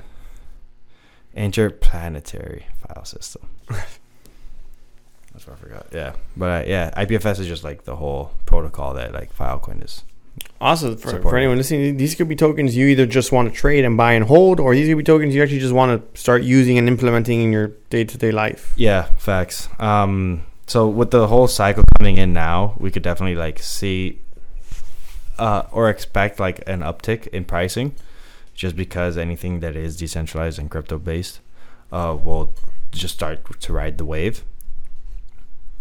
interplanetary file system. That's what I forgot. Yeah, but uh, yeah, IPFS is just like the whole protocol that like Filecoin is. Also, for, for anyone listening, these could be tokens you either just want to trade and buy and hold, or these could be tokens you actually just want to start using and implementing in your day to day life. Yeah, facts. Um, so with the whole cycle coming in now, we could definitely like see, uh, or expect like an uptick in pricing, just because anything that is decentralized and crypto based, uh, will just start to ride the wave.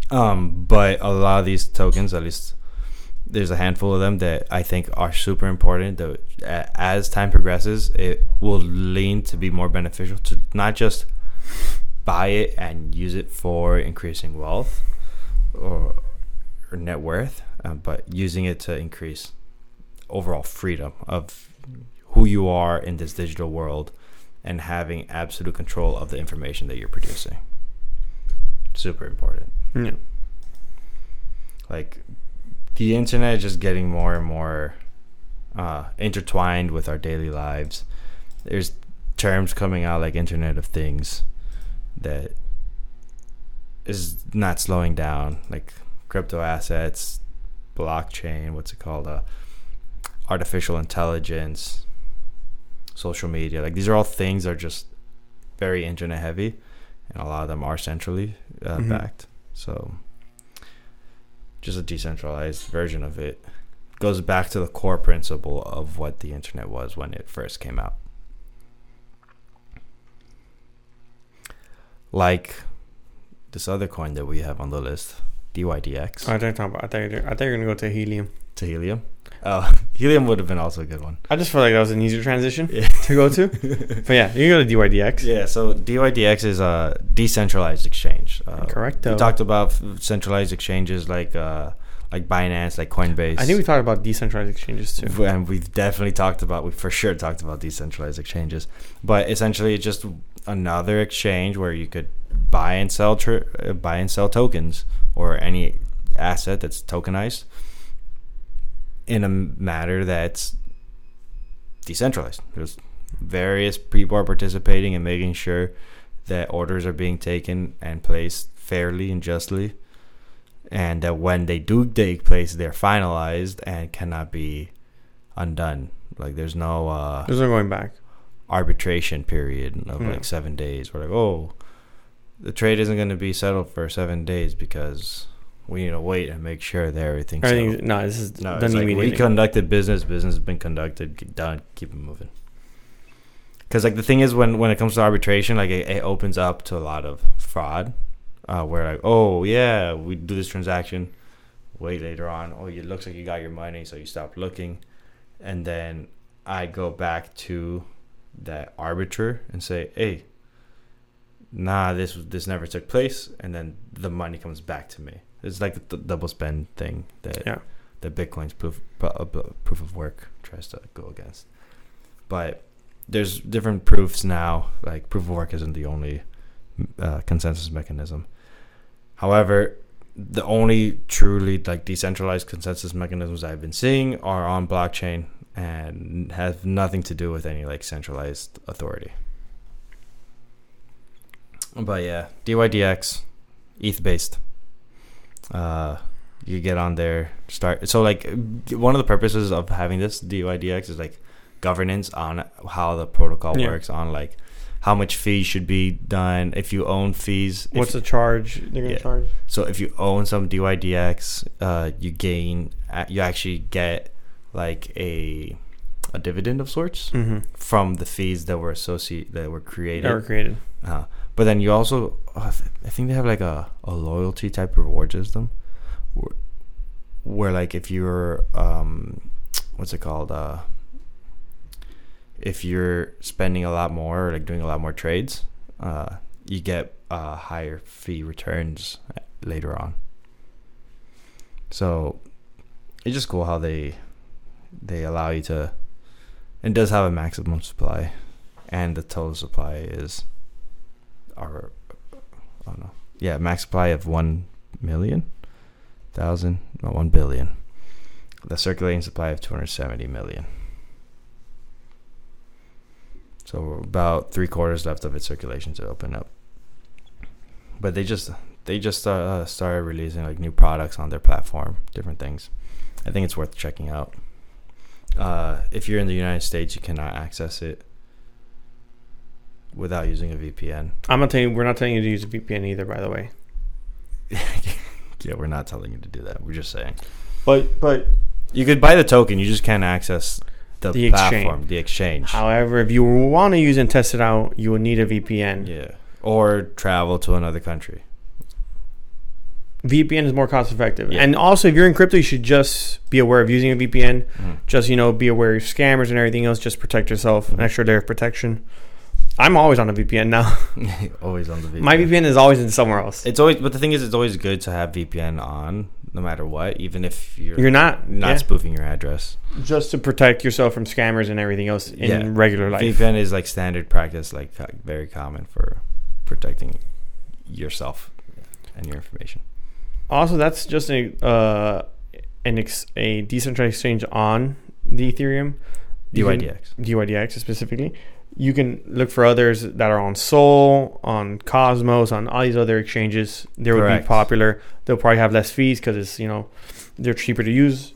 Um, but a lot of these tokens, at least there's a handful of them that I think are super important. That as time progresses, it will lean to be more beneficial to not just buy it and use it for increasing wealth or, or net worth, uh, but using it to increase overall freedom of who you are in this digital world and having absolute control of the information that you're producing. Super important. Yeah. Like the internet is just getting more and more uh, intertwined with our daily lives. There's terms coming out like Internet of Things that is not slowing down, like crypto assets, blockchain, what's it called, uh, artificial intelligence, social media. Like these are all things that are just very internet heavy, and a lot of them are centrally uh, Mhm. backed. So just a decentralized version of it goes back to the core principle of what the internet was when it first came out. Like this other coin that we have on the list, DYDX I thought about. I thought you were, I thought you were gonna go to helium. to Helium. Oh, Helium would have been also a good one. I just felt like that was an easier transition Yeah. to go to. but yeah, you can go to DYDX. Yeah, so DYDX is a decentralized exchange. Uh, Correct. We talked about centralized exchanges like uh, like Binance, like Coinbase. I think we talked about decentralized exchanges too. and we've definitely talked about we for sure talked about decentralized exchanges but essentially it's just another exchange where you could buy and sell uh, buy and sell tokens or any asset that's tokenized in a matter that's decentralized. There's various people are participating and making sure that orders are being taken and placed fairly and justly. And that when they do take place they're finalized and cannot be undone. Like there's no uh There's no going back. Arbitration period of Yeah. like seven days We're like oh the trade isn't going to be settled for seven days because we need to wait and make sure that everything's Everything, no, this is No, it's like we anything. conducted business. Business has been conducted. Get done. Keep it moving. Because like the thing is, when when it comes to arbitration, like it, it opens up to a lot of fraud. Uh, where like, oh yeah, we do this transaction. Wait later on. Oh, it looks like you got your money, so you stop looking, and then I go back to that arbiter and say, hey, nah, this this never took place, and then the money comes back to me. It's like the double spend thing that Yeah. that Bitcoin's proof uh, proof of work tries to go against. But there's different proofs now. Like proof of work isn't the only uh, consensus mechanism. However, the only truly like decentralized consensus mechanisms I've been seeing are on blockchain and have nothing to do with any like centralized authority. But yeah, DYDX, ETH based. Uh, you get on there, start. So like, one of the purposes of having this DYDX is like governance on how the protocol Yeah. works, on like how much fees should be done if you own fees. What's the charge they're gonna Yeah. charge? so if you own some DYDX, uh, you gain, uh, you actually get like a a dividend of sorts Mm-hmm. from the fees that were associated that were created. Ever created? Uh, but then you also, oh, I th- I think they have like a, a loyalty type reward system, where, where like if you're, um, what's it called? Uh, if you're spending a lot more, or like doing a lot more trades, uh, you get uh, higher fee returns later on. So it's just cool how they they allow you to. It does have a maximum supply, and the total supply is our. Oh no, yeah, max supply of one million, thousand, no, one billion. The circulating supply of two hundred seventy million. So about three quarters left of its circulation to open up. But they just they just uh, started releasing like new products on their platform, different things. I think it's worth checking out. Uh, if you're in the United States, you cannot access it without using a VPN. I'm not telling you. We're not telling you to use a VPN either. By the way. yeah, we're not telling you to do that. We're just saying But but you could buy the token. You just can't access the, The exchange. platform, the exchange. however, if you want to use and test it out, you will need a VPN. yeah, or travel to another country. VPN is more cost effective. Yeah. And also, if you're in crypto, you should just be aware of using a VPN. Mhm. Just you know, be aware of scammers and everything else. Just protect yourself. An Mhm. extra layer of protection. I'm always on a VPN now. always on the VPN. My VPN is always in somewhere else. It's always, but the thing is, it's always good to have VPN on, no matter what, even if you're, You're not not yeah. spoofing your address. just to protect yourself from scammers and everything else in Yeah. regular life. VPN is like standard practice, like very common for protecting yourself and your information. Also, that's just a uh, an ex- a decentralized exchange on the Ethereum. You can- DYDX. DYDX specifically. You can look for others that are on Sol, on Cosmos, on all these other exchanges. They would Correct. be popular. They'll probably have less fees because it's you know they're cheaper to use.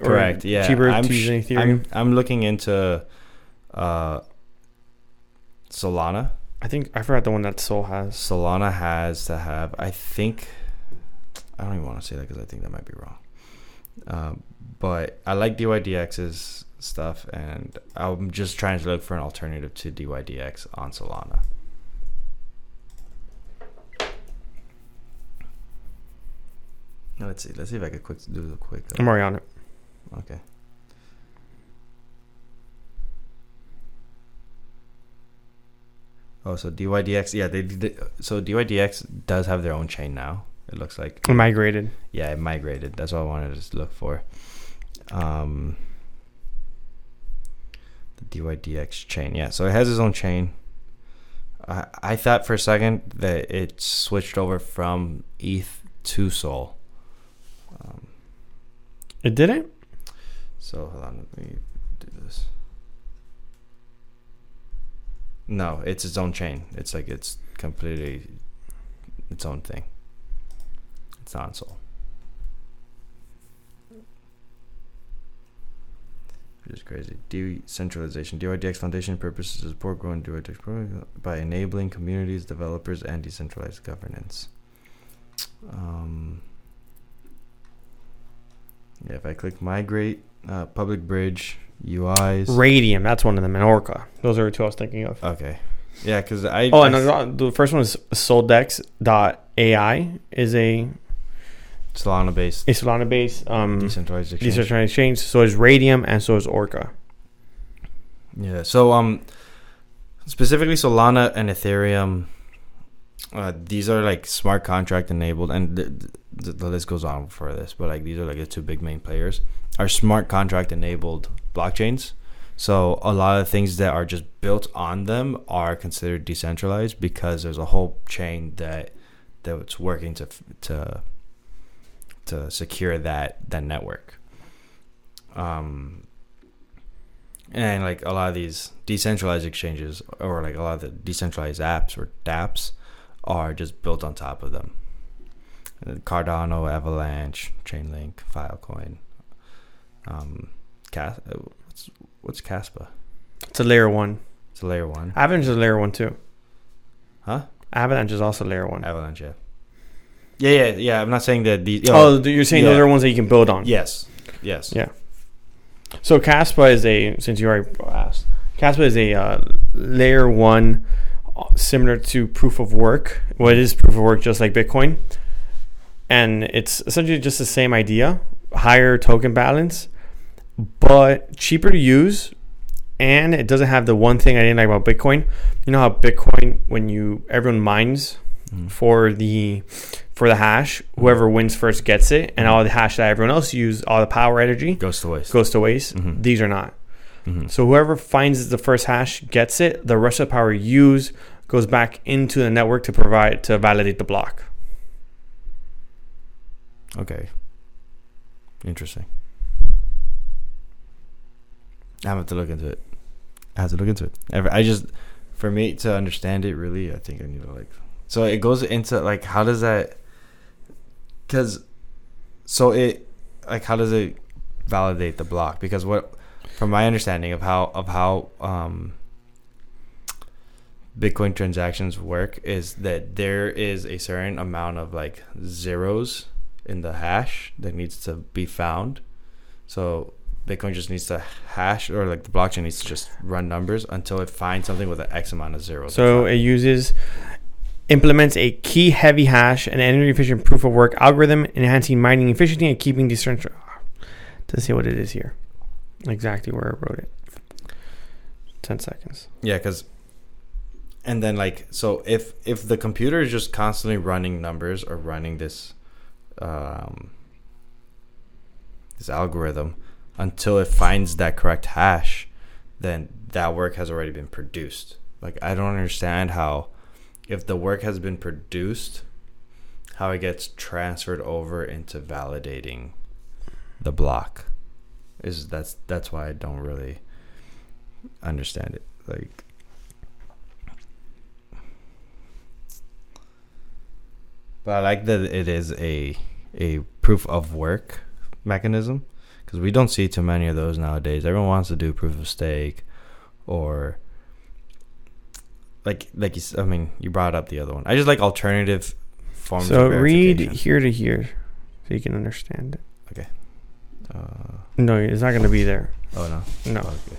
or Correct. Yeah. cheaper I'm, to sh- use Ethereum. I'm I'm looking into uh, Solana. I think I forgot the one that Sol has. Solana has to have. I think. I don't even want to say that because I think that might be wrong. Um, but I like DYDX's stuff, and I'm just trying to look for an alternative to DYDX on Solana. Now, Let's see. Let's see if I could quick do a quick. uh, I'm already on it. Okay. Oh, so DYDX, yeah, they, they so DYDX does have their own chain now. It looks like I migrated. yeah, it migrated. That's what I wanted to look for. Um, the DYDX chain, yeah. So it has its own chain. I I thought for a second that it switched over from ETH to Sol. Um, It didn't. so hold on, let me do this. No, it's its own chain. It's like it's completely its own thing. It's not on Sol. Which is crazy. Decentralization. DYDX Foundation purposes to support growing DYDX by enabling communities, developers, and decentralized governance. Um, Yeah, if I click migrate, uh, public bridge, UIs. Raydium, that's one of them, and Orca. Those are the two I was thinking of. Okay. Yeah, because I. Oh, I and the first one is Soldex.ai is a, Solana based a Solana based um, decentralized exchange. decentralized exchange. So is Raydium and so is Orca. Yeah. So um, specifically Solana and Ethereum, uh, these are like smart contract enabled, and the, the, the list goes on for this. But like these are like the two big main players are smart contract enabled blockchains. So a lot of things that are just built on them are considered decentralized because there's a whole chain that that's working to to to secure that that network. Um, and like a lot of these decentralized exchanges or like a lot of the decentralized apps or dApps are just built on top of them. Cardano, Avalanche, Chainlink, Filecoin, um, Cas- what's what's Kaspa? It's a layer one. It's a layer one, Avalanche is a layer one too. huh? Avalanche is also layer one. Avalanche, yeah. Yeah, yeah, yeah. I'm not saying that these. Oh, you're saying yeah. those are ones that you can build on. yes, yes. Yeah. So Kaspa is a since you already asked. Kaspa is a uh, layer one, uh, similar to proof of work. Well, it is proof of work, just like Bitcoin, and it's essentially just the same idea: higher token balance, but cheaper to use. And it doesn't have the one thing I didn't like about Bitcoin. You know how Bitcoin, when you everyone mines Mhm. for the for the hash, whoever wins first gets it, and all the hash that everyone else use, all the power energy Goes to waste. goes to waste. Mhm. These are not. Mhm. So whoever finds the first hash gets it. The rest of the power used goes back into the network to provide to validate the block. Okay. Interesting. I have to look into it. I have to look into it. I just, for me to understand it, really, I think I need to like. So it goes into like, how does that? Because, so it, like, how does it validate the block? Because what, from my understanding of how of how um, Bitcoin transactions work is that there is a certain amount of like zeros in the hash that needs to be found. So Bitcoin just needs to hash, or like the blockchain needs to just run numbers until it finds something with an X amount of zeros. So it uses implements a key heavy hash and energy efficient proof of work algorithm, enhancing mining efficiency and keeping decentralized. To see what it is here, exactly where I wrote it. Ten seconds. yeah, because and then like so if if the computer is just constantly running numbers or running this um this algorithm until it finds that correct hash then that work has already been produced like i don't understand how if the work has been produced how it gets transferred over into validating the block is that's that's why i don't really understand it. Like but i like that it is a a proof of work mechanism because we don't see too many of those nowadays. Everyone wants to do proof of stake or like like you I mean you brought up the other one i just like alternative forms So of read here to here, so you can understand it. uh, No, it's not going to be there. oh no No. Okay.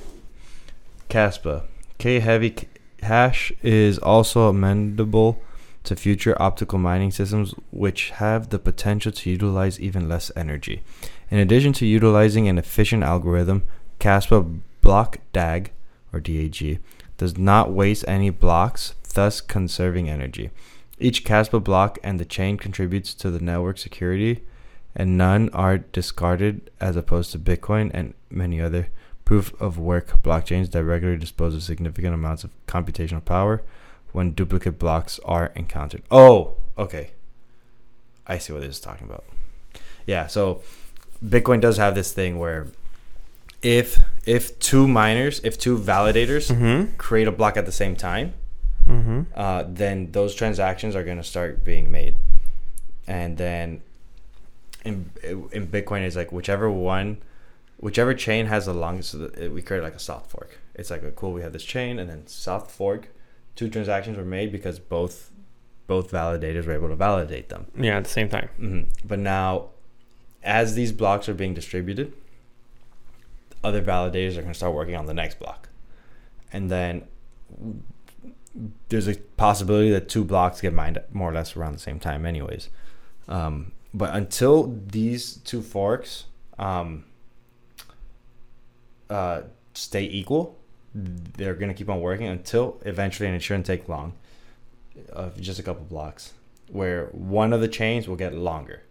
Kaspa. K heavy hash is also amendable to future optical mining systems which have the potential to utilize even less energy. In addition to utilizing an efficient algorithm, Kaspa block DAG or DAG does not waste any blocks, thus conserving energy. Each Kaspa block and the chain contributes to the network security and none are discarded as opposed to Bitcoin and many other proof of work blockchains that regularly dispose of significant amounts of computational power when duplicate blocks are encountered. Oh, okay. I see what this is talking about. Yeah, so Bitcoin does have this thing where if if two miners, if two validators Mm-hmm. create a block at the same time, Mm-hmm. uh, then those transactions are going to start being made, and then in in Bitcoin is like whichever one, whichever chain has the longest. So we create like a soft fork. It's like a cool. We have this chain, and then soft fork. Two transactions were made because both both validators were able to validate them. Yeah, at the same time. hmm But now, as these blocks are being distributed, other validators are going to start working on the next block, and then there's a possibility that two blocks get mined more or less around the same time, anyways. Um, but until these two forks um, uh, stay equal, they're going to keep on working until eventually, and it shouldn't take long, uh, just a couple blocks, where one of the chains will get longer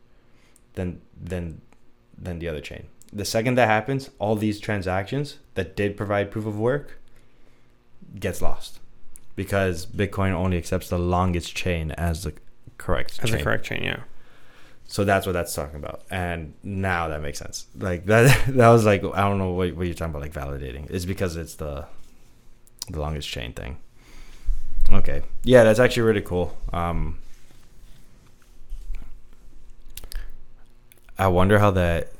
than than than the other chain. The second that happens, all these transactions that did provide proof of work gets lost because Bitcoin only accepts the longest chain as the correct As chain. a correct chain, yeah. So that's what that's talking about, and now that makes sense. Like that, that was like I don't know what, what you're talking about, like validating. It's because it's the the longest chain thing. Okay, yeah, that's actually really cool. Um, I wonder how that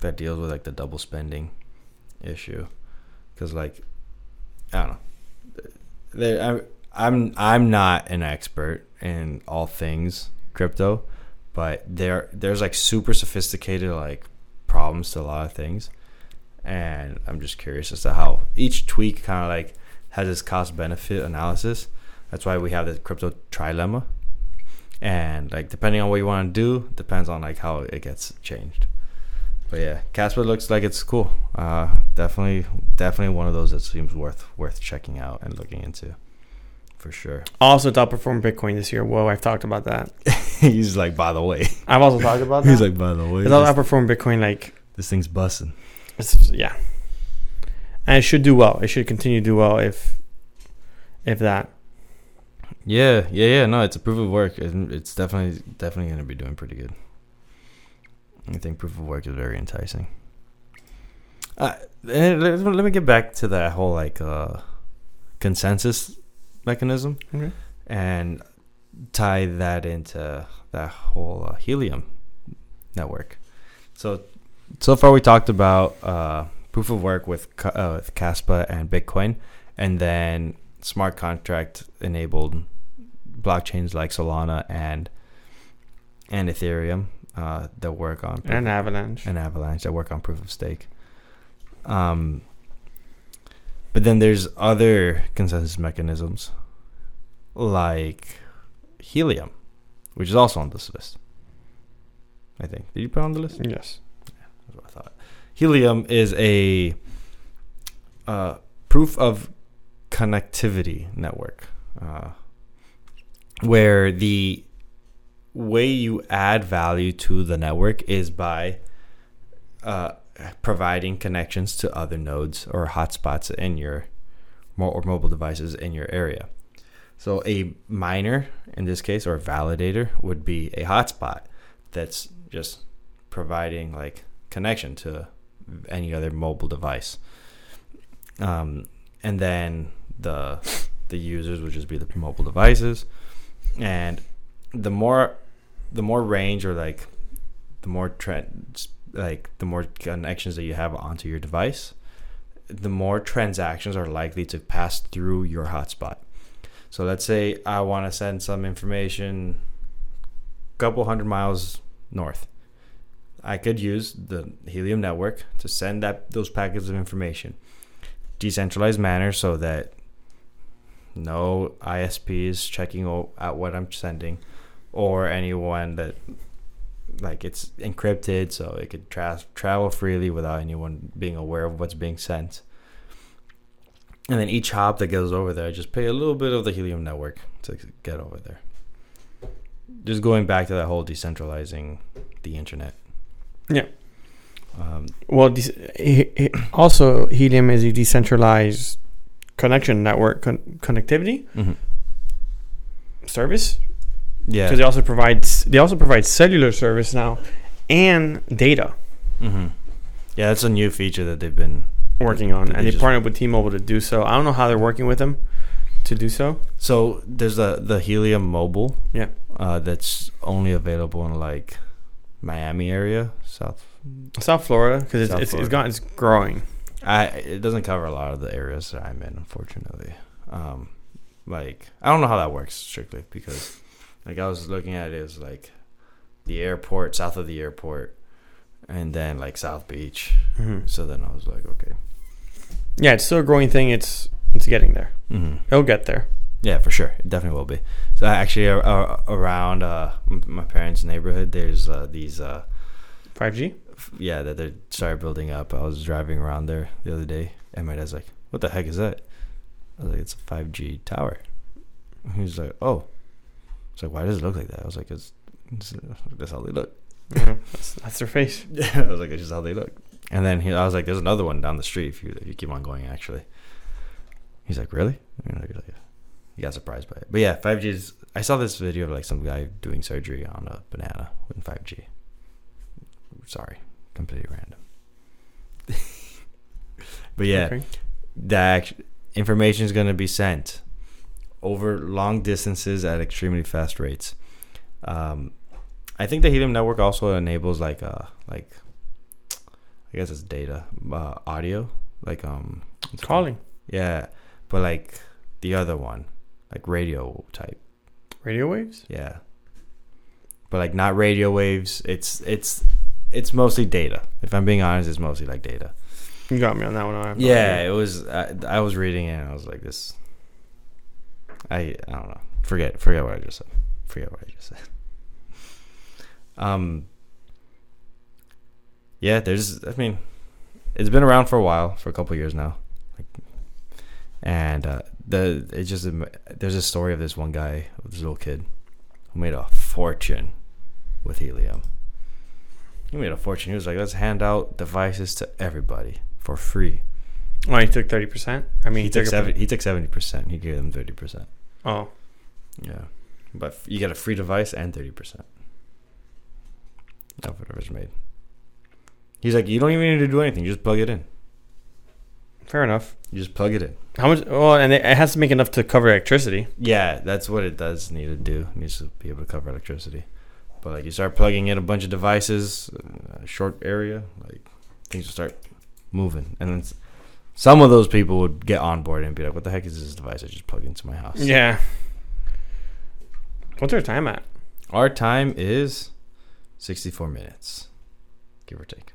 that deals with like the double spending issue, because like I don't know. I'm I'm I'm not an expert in all things crypto but there there's like super sophisticated like problems to a lot of things. And i'm just curious as to how each tweak kind of like has its cost benefit analysis. That's why we have the crypto trilemma. And like depending on what you want to do depends on like how it gets changed but yeah Kaspa looks like it's cool uh definitely definitely one of those that seems worth worth checking out and looking into for sure Also, it's outperformed Bitcoin this year. Whoa, I've talked about that. he's like by the way I've also talked about that. he's like by the way also outperformed Bitcoin. Like, this thing's busting it's, yeah, and it should do well. It should continue to do well if, if that. Yeah, yeah, yeah. No, it's a proof of work. and It's definitely definitely going to be doing pretty good. I think proof of work is very enticing. Uh, let let me get back to that whole like uh, consensus mechanism Okay. and tie that into that whole uh, helium network. So so far we talked about uh, proof of work with uh, with Kaspa and Bitcoin, and then smart contract enabled blockchains like Solana and and Ethereum uh, that work on proof- And Avalanche. and Avalanche that work on proof of stake. Um, but then there's other consensus mechanisms like helium, which is also on this list. I think. Did you put it on the list? yes. That's what I thought. Helium is a uh, proof of connectivity network, uh, where the way you add value to the network is by uh, providing connections to other nodes or hotspots in your or mobile devices in your area. So a miner in this case or validator would be a hotspot that's just providing like connection to any other mobile device. Um, and then the the users would just be the mobile devices, and the more the more range or like the more trend like the more connections that you have onto your device, the more transactions are likely to pass through your hotspot. So let's say I want to send some information a couple hundred miles north. I could use the Helium network to send that those packets of information, decentralized manner, so that no ISP is checking out what I'm sending, or anyone that like it's encrypted, so it could tra- travel freely without anyone being aware of what's being sent. And then each hop that goes over there, I just pay a little bit of the Helium network to get over there. Just going back to that whole decentralizing the internet. Yeah. Um, Well, de- also Helium is a decentralized connection network con- connectivity service yeah. because they also provide they also provide cellular service now and data hmm Yeah, that's a new feature that they've been. working on, and they they partnered with T-Mobile to do so. I don't know how they're working with them to do so. So there's the the Helium Mobile. Yeah. Uh, that's only available in like Miami area, South. South Florida because it's it's, it's, it's growing. I it doesn't cover a lot of the areas that I'm in, unfortunately. Um, like I don't know how that works strictly because, like I was looking at it as like the airport south of the airport, and then like South Beach. hmm So then I was like, okay. Yeah, it's still a growing thing. It's it's getting there. hmm It'll get there. Yeah, for sure. It definitely will be. So actually, uh, uh, around uh, my parents' neighborhood, there's uh, these uh, 5G. f- yeah that they started building up. I was driving around there the other day, and my dad's like, "What the heck is that?" I was like, "It's a 5G tower." He's like, "Oh." It's like, "Why does it look like that?" I was like, "It's, it's that's how they look." that's, that's their face. I was like, "It's just how they look." And then he, I was like, "There's another one down the street if you if you keep on going." Actually, he's like, "Really?" You know, like, he got surprised by it. But yeah, 5G is. I saw this video of like some guy doing surgery on a banana with 5G. Sorry, completely random. but yeah, Okay. the information is going to be sent over long distances at extremely fast rates. Um, I think the helium network also enables like uh like I guess it's data uh, audio like um it called? Calling yeah but like the other one like radio type radio waves. yeah but like not radio waves it's it's it's mostly data if I'm being honest it's mostly like data You got me on that one. Yeah, it was. I, I was reading it. and I was like, this. I I don't know. Forget forget what I just said. Forget what I just said. Um. Yeah, there's. I mean, it's been around for a while, for a couple years now, like, and uh, the it just there's a story of this one guy, this little kid, who made a fortune with helium. He made a fortune. He was like, let's hand out devices to everybody for free. Oh, he took thirty percent. I mean, he, took a- seven. He took seventy percent. He gave them thirty percent. Oh, Yeah, but you get a free device and thirty percent of whatever's made. He's like, you don't even need to do anything. You just plug it in. fair enough. You just plug it in. How much? Well, and it has to make enough to cover electricity. Yeah, that's what it does need to do. It needs to be able to cover electricity. But like, you start plugging in a bunch of devices, uh, a short area, like things will start moving, and then some of those people would get on board and be like, "What the heck is this device I just plugged into my house?" Yeah. What's our time at? Our time is 64 minutes, give or take.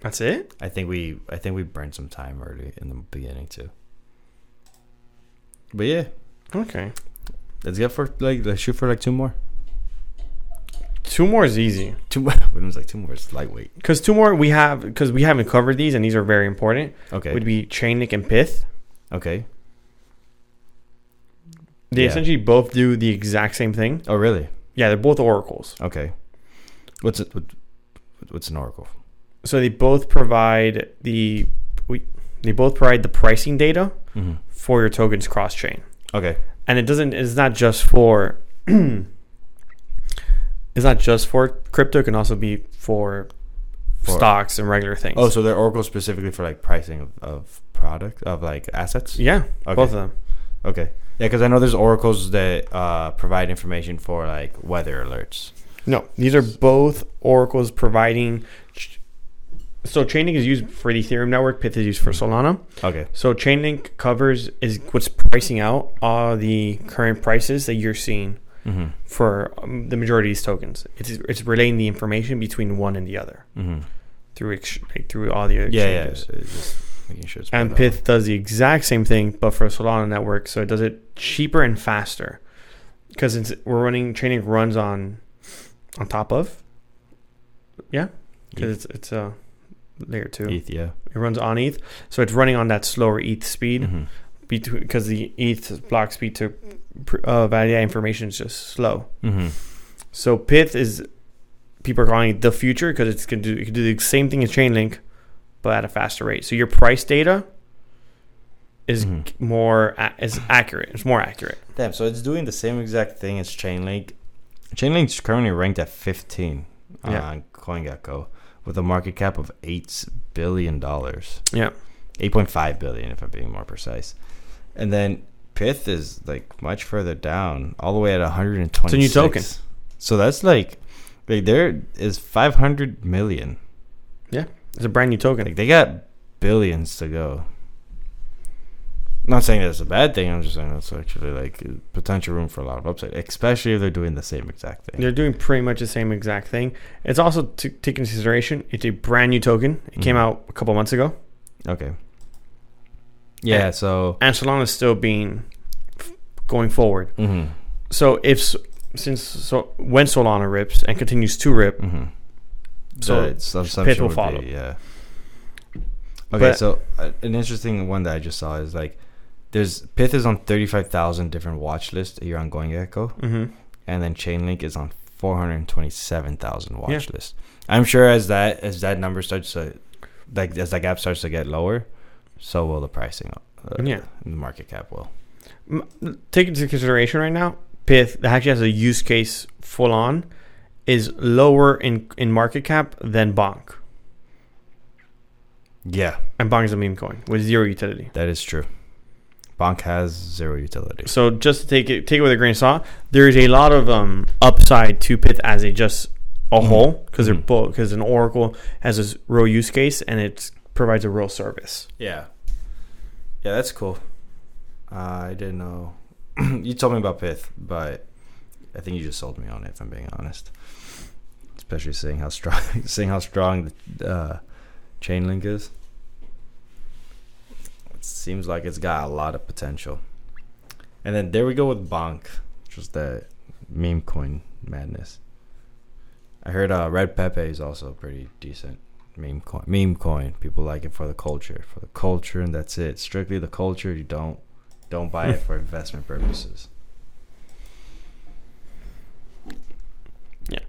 That's it. I think we I think we burned some time early in the beginning too. But yeah, Okay. let's get for like let's shoot for like two more. Two more is easy Two more. William's like two more is lightweight. because two more we have because we haven't covered these and these are very important. Okay. Would be Chainlink and Pyth. Okay. They Yeah. essentially both do the exact same thing. Oh really? Yeah, they're both oracles. Okay. What's it? What, what's an oracle? So they both provide the we, they both provide the pricing data Mm-hmm. for your tokens cross chain. Okay. and it doesn't it's not just for it's not just for crypto it can also be for, For- stocks and regular things Oh, so they're oracles specifically for like pricing of, of product of like assets. yeah Okay. both of them Okay. Yeah, because I know there's oracles that uh, provide information for like weather alerts. no these are both oracles providing so chainlink is used for the ethereum network Pyth is used for solana Okay. so chainlink covers is what's pricing out all the current prices that you're seeing Mm-hmm. for um, the majority of these tokens it's it's relaying the information between one and the other Mm-hmm. through ex- like, through all the Yeah, yeah. exchanges It's just making sure it's And put out. Pyth does the exact same thing, but for Solana network. So it does it cheaper and faster because it's we're running training runs on on top of. Yeah, because it's it's a layer two. ETH, yeah. It runs on ETH, so it's running on that slower ETH speed Mhm. Between because the ETH block speed to pr- uh, validate information is just slow. Mhm. So Pyth is people are calling it the future because it's gonna do it can do the same thing as Chainlink, but at a faster rate. So your price data is Mhm. more a- is accurate. It's more accurate. Damn, so it's doing the same exact thing as Chainlink. Chainlink's currently ranked at 15 Yeah. on CoinGecko with a market cap of $8 billion. Yeah. 8.5 billion if I'm being more precise. And then Pyth is like much further down, all the way at 126. It's a new token. So that's like, like there is 500 million. Yeah, It's a brand new token. Like they got billions to go. I'm not saying that it's a bad thing. I'm just saying that's actually like potential room for a lot of upside, especially if they're doing the same exact thing. They're doing pretty much the same exact thing. It's also to take into consideration. It's a brand new token. It came Mhm. out a couple months ago, Okay. Yeah. So. and Solana is still being f- going forward. hmm So if since so when Solana rips and continues to rip, hmm So So Pyth will follow. Be, yeah. Okay, But- so uh, an interesting one that I just saw is like, there's Pyth is on thirty five thousand different watch lists here on CoinGecko, hmm and then Chainlink is on four hundred twenty seven thousand watch Yeah. lists. I'm sure as that as that number starts to, like as that gap starts to get lower, so will the pricing. Uh, Yeah. the market cap will. Take into consideration right now, Pyth that actually has a use case full on is lower in in market cap than Bonk, Yeah, and Bonk is a meme coin with zero utility. that is true. Bonk has zero utility. So just to take it take it with a grain of salt, there is a lot of um upside to Pyth as a just a Mhm. whole because they're Mhm. both because an Oracle has a real use case and it provides a real service. Yeah. Yeah, that's cool. Uh, I didn't know. you told me about Pyth, but I think you just sold me on it. If I'm being honest, especially seeing how strong, seeing how strong the uh, Chainlink is. It seems like it's got a lot of potential. And then there we go with Bonk, just that meme coin madness. I heard uh, Red Pepe is also pretty decent meme coin. Meme coin. People like it for the culture, for the culture, and that's it. Strictly the culture. You don't don't buy it for investment purposes. Yeah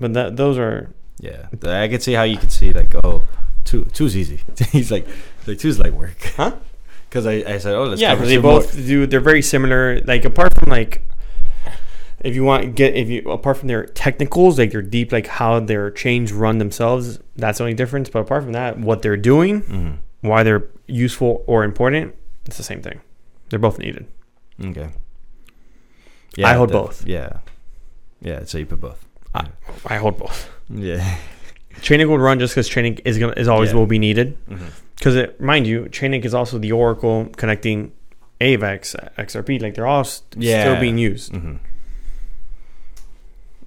but that those are Yeah, I could see how you could see like, oh, two two's easy. He's like, like two's like work. Huh? Because I, I said, oh, let's yeah, because they two more- both do. They're very similar. Like apart from like, if you want get if you apart from their technicals, like their deep, like how their chains run themselves, that's the only difference. But apart from that, what they're doing, Mhm. why they're useful or important, it's the same thing. They're both needed. Okay. yeah I hold both. Yeah. Yeah. So you put both. I hold both. Yeah. training will run just because training is gonna is always Yeah. will be needed. hmm Because mind you, Chainlink is also the Oracle connecting AVAX, XRP. Like they're all st- Yeah. still being used. hmm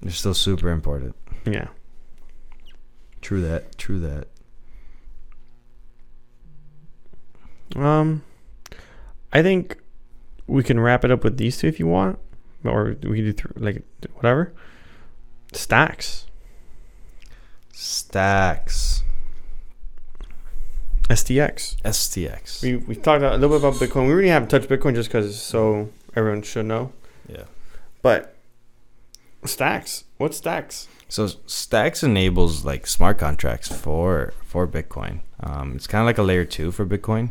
They're still super important. Yeah. True that. True that. Um, I think we can wrap it up with these two if you want, or we can do th- like whatever. Stacks, Stacks. STX. STX. We we talked a little bit about Bitcoin. We really haven't touched Bitcoin just because so everyone should know. Yeah. But stacks, what stacks? So Stacks enables like smart contracts for for Bitcoin. Um, it's kind of like a layer two for Bitcoin.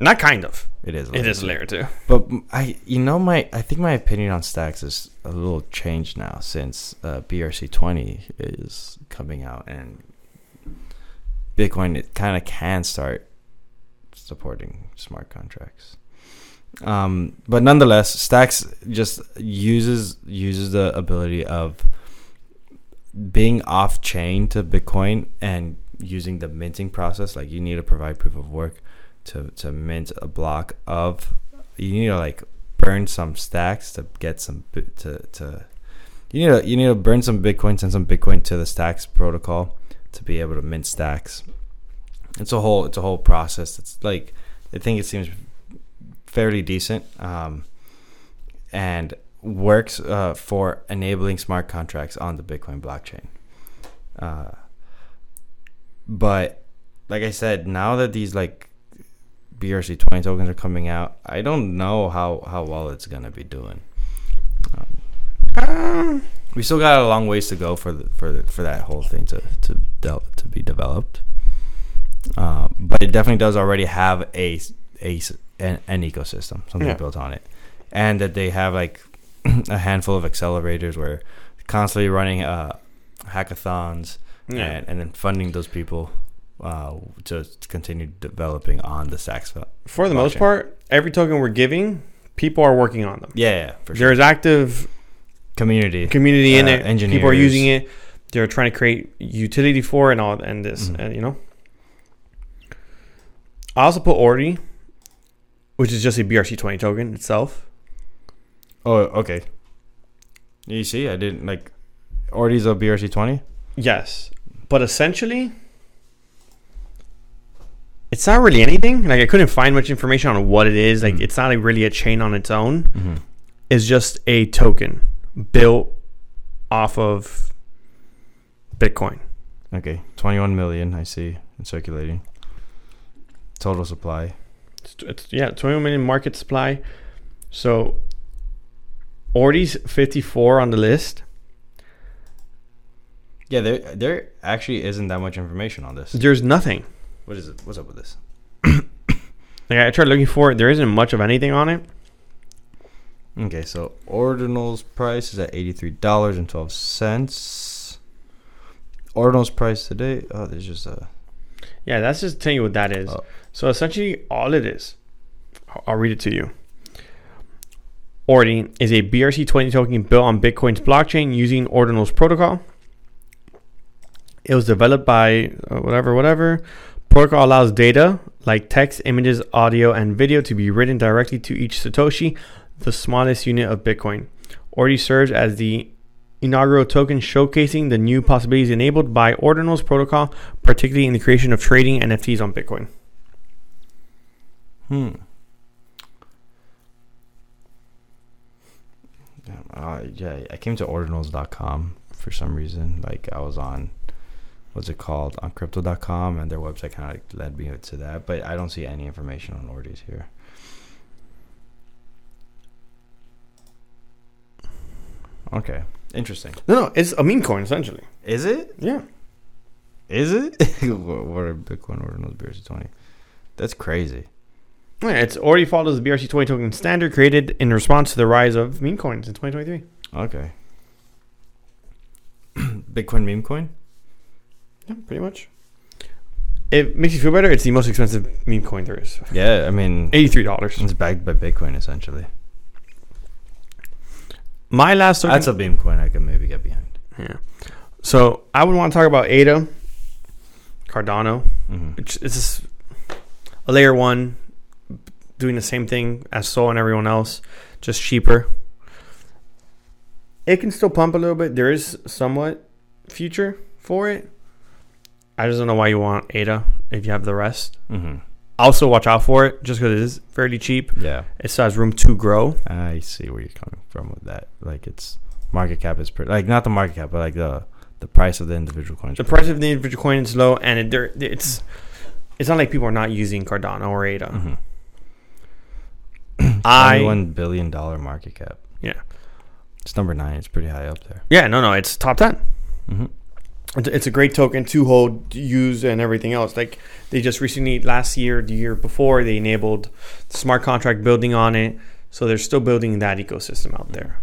Not kind of. It is. a It is layer two. But I, you know, my I think my opinion on Stacks is a little changed now since uh, BRC twenty is coming out and Bitcoin it kind of can start supporting smart contracts. Um, but nonetheless, Stacks just uses uses the ability of being off chain to Bitcoin and using the minting process. Like you need to provide proof of work to to mint a block of. You need to like burn some stacks to get some to to. You need to you need to burn some Bitcoin, send some Bitcoin to the Stacks protocol to be able to mint stacks. It's a whole it's a whole process. It's like I think it seems fairly decent, um, and works uh, for enabling smart contracts on the Bitcoin blockchain. Uh, but like I said, now that these like BRC twenty tokens are coming out, I don't know how how well it's gonna be doing. Um, we still got a long ways to go for the, for the, for that whole thing to to de- to be developed. Um, but it definitely does already have a a an, an ecosystem, something Yeah. built on it, and that they have like a handful of accelerators where constantly running uh, hackathons yeah. and, and then funding those people uh, to continue developing on the Stacks. For the most part, every token we're giving, people are working on them. Yeah, yeah, for sure. There's active Community. community in Uh, it. People are using it. They're trying to create utility for it and all and this Mhm. and you know. I also put Ordi which is just a BRC20 token itself. Oh, okay. You see, I didn't like. Ordi's a BRC twenty. Yes, but essentially, it's not really anything. Like I couldn't find much information on what it is. Like Mm. it's not like really a chain on its own. Mm-hmm. It's just a token built off of Bitcoin. Okay, twenty-one million. I see in circulating. Total supply. It's, it's yeah, 21 million market supply. So Ordi's 54 on the list. Yeah, there there actually isn't that much information on this. There's nothing. What is it? What's up with this? Like I tried looking for it. There isn't much of anything on it. Okay, so ordinal's price is at eighty-three dollars and twelve cents. Ordinal's price today. Oh, there's just a. Yeah, that's just telling you what that is. Oh. So essentially, all it is, I'll- I'll read it to you. Ordi is a BRC20 token built on Bitcoin's blockchain using Ordinal's protocol. It was developed by uh, whatever, whatever. Protocol allows data like text, images, audio, and video to be written directly to each Satoshi, the smallest unit of Bitcoin. Ordi serves as the inaugural token showcasing the new possibilities enabled by Ordinal's protocol, particularly in the creation of trading NFTs on Bitcoin. Hmm. Uh, yeah, I came to ordinals.com for some reason. Like I was on, what's it called, on crypto.com, and their website kind of like led me to that. But I don't see any information on ordis here. Okay, interesting. No, no, it's a meme coin essentially. Is it? Yeah. Is it? what what are Bitcoin ordinals BRC20? That's crazy. Yeah, it's already follows the BRC20 token standard created in response to the rise of meme coins in 2023. Okay. Bitcoin meme coin? Yeah, pretty much. It makes you feel better. It's the most expensive meme coin there is. Yeah, I mean, Eighty-three dollars. it's backed by Bitcoin essentially. My last token. That's a beam coin I could maybe get behind. yeah. So I would want to talk about Ada, Cardano. hmm It's, it's just a layer one, doing the same thing as Sol and everyone else, just cheaper. It can still pump a little bit. There is somewhat future for it. I just don't know why you want Ada if you have the rest. hmm Also, watch out for it just because it is fairly cheap. Yeah, It still has room to grow. I see where you're coming from with that. Like it's market cap is pretty, like not the market cap, but like the the price of the individual coins. The price of the individual coin is low, and it, it's it's not like people are not using Cardano or Ada. hmm I Twenty-one billion dollar market cap. Yeah. it's number nine. It's pretty high up there. yeah, no, no, it's top ten. hmm It's- a great token to hold, to use, and everything else. Like they just recently, last year, the year before, they enabled smart contract building on it. So they're still building that ecosystem out there.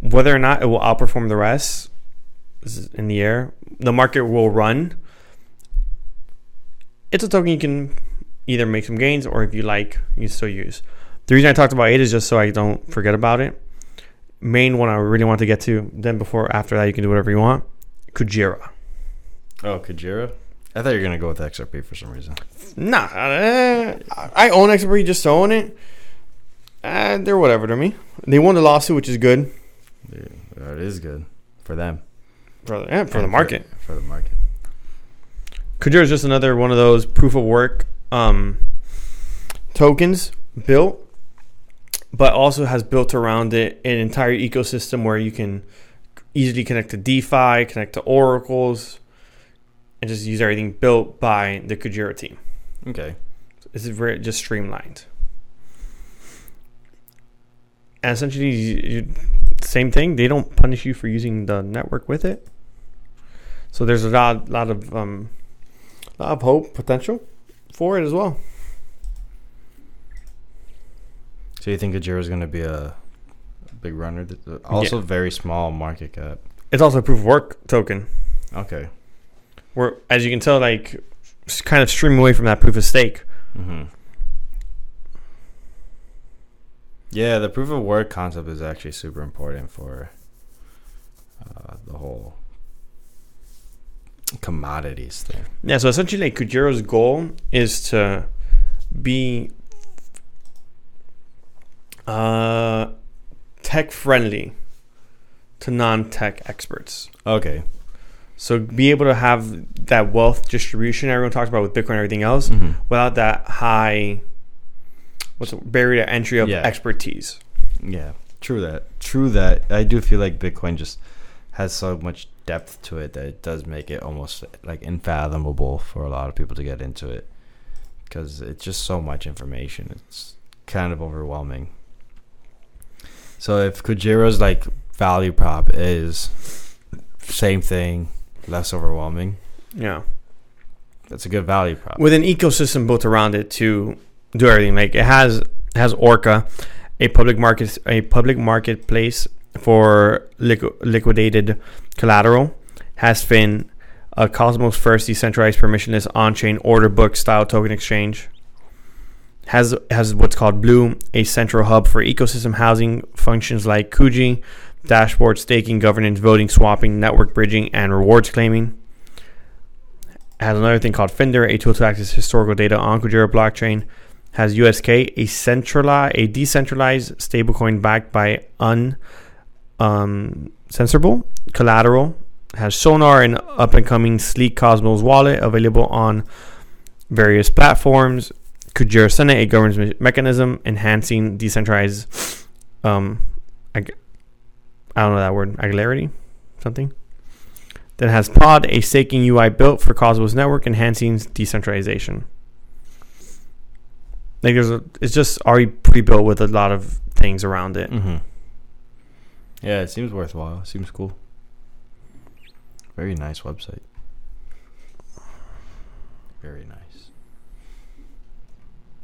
Whether or not it will outperform the rest is in the air. The market will run. It's a token you can either make some gains or if you like, you still use. The reason I talked about it is just so I don't forget about it main one I really want to get to. Then before after that, you can do whatever you want. Kujira. Oh, Kujira. I thought you were gonna go with XRP for some reason. Nah, uh, I own XRP just to own it. Uh, they're whatever to me. They won the lawsuit, which is good Dude, that is good for them. for the, yeah, for the And market. For, the market. Kujira is just another one of those proof of work um, tokens built, but also has built around it an entire ecosystem where you can easily connect to DeFi, connect to oracles, and just use everything built by the Kujira team. Okay. This is very just streamlined. And essentially, you, you, same thing. They don't punish you for using the network with it. So there's a lot, lot of, um, lot of hope potential for it as well. So you think Kujira is gonna be a, big runner? Also, very small market cap. It's also a proof of work token, Okay. where as you can tell, like, it's kind of streaming away from that proof of stake. Mm-hmm. Yeah, the proof of work concept is actually super important for uh, the whole commodities thing. Yeah. So essentially, like, Kujira's goal is to be uh, tech friendly to non tech experts. Okay. So be able to have that wealth distribution everyone talks about with Bitcoin and everything else Mhm. without that high what's the barrier to entry of Yeah. expertise. Yeah. True that. True that. I do feel like Bitcoin just has so much depth to it that it does make it almost like unfathomable for a lot of people to get into it because it's just so much information. It's kind of overwhelming. So if Kujira's like value prop is same thing, less overwhelming, Yeah. that's a good value prop. With an ecosystem built around it to do everything. Like it has it has Orca, a public market a public marketplace for liqu- liquidated collateral, has Fin, a Cosmos first decentralized permissionless on-chain order book style token exchange. Has has what's called Blue, a central hub for ecosystem housing functions like Kuji, dashboard staking, governance, voting, swapping, network bridging, and rewards claiming. Has another thing called Finder, a tool to access historical data on Kujira blockchain. Has USK, a centralized, a decentralized stablecoin backed by un um, collateral. Has Sonar, an up and coming sleek Cosmos wallet available on various platforms. Kujira Senate, a governance me- mechanism enhancing decentralized, um, ag- I don't know that word, agularity, something. Then has Pod, a staking UI built for Cosmos Network, enhancing decentralization. Like there's a, it's just already pre-built with a lot of things around it. Mm-hmm. Yeah, it seems worthwhile. Seems cool. Very nice website. Very nice.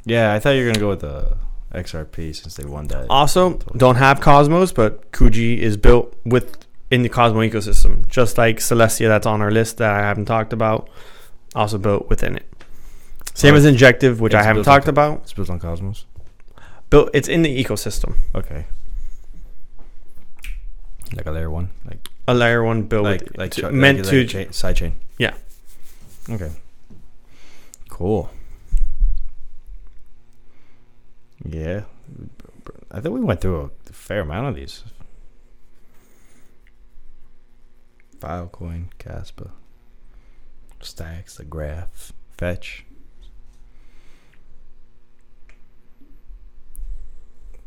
Yeah, I thought you were gonna go with the XRP since they won that. Also, don't have Cosmos, but Kuji is built with in the Cosmos ecosystem, just like Celestia that's on our list that I haven't talked about, also built within it. Same Oh, as Injective, which I haven't built on talked about. It's built on Cosmos. Built, it's in the ecosystem. Okay. Like a layer one, like A layer one built like with, like to- cha- meant like, to like chain. Yeah. Okay. Cool. Yeah, I think we went through a fair amount of these. Filecoin, Kaspa, Stacks, the Graph, Fetch,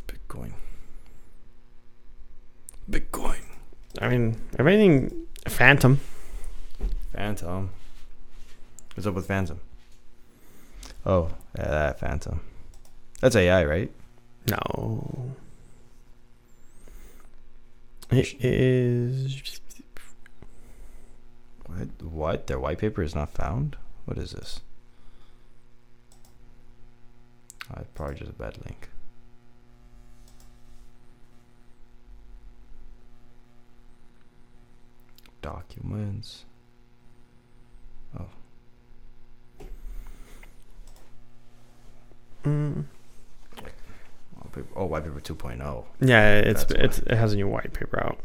Bitcoin, Bitcoin, I mean, everything Fantom. Fantom. What's up with Fantom? Oh, yeah, that Fantom. That's AI, right? No. It is. What? What? Their white paper is not found? What is this? Oh, it's probably just a bad link. Documents. Mm, White paper- Oh, white paper 2.0. yeah, it's, That's it's it has a new white paper out.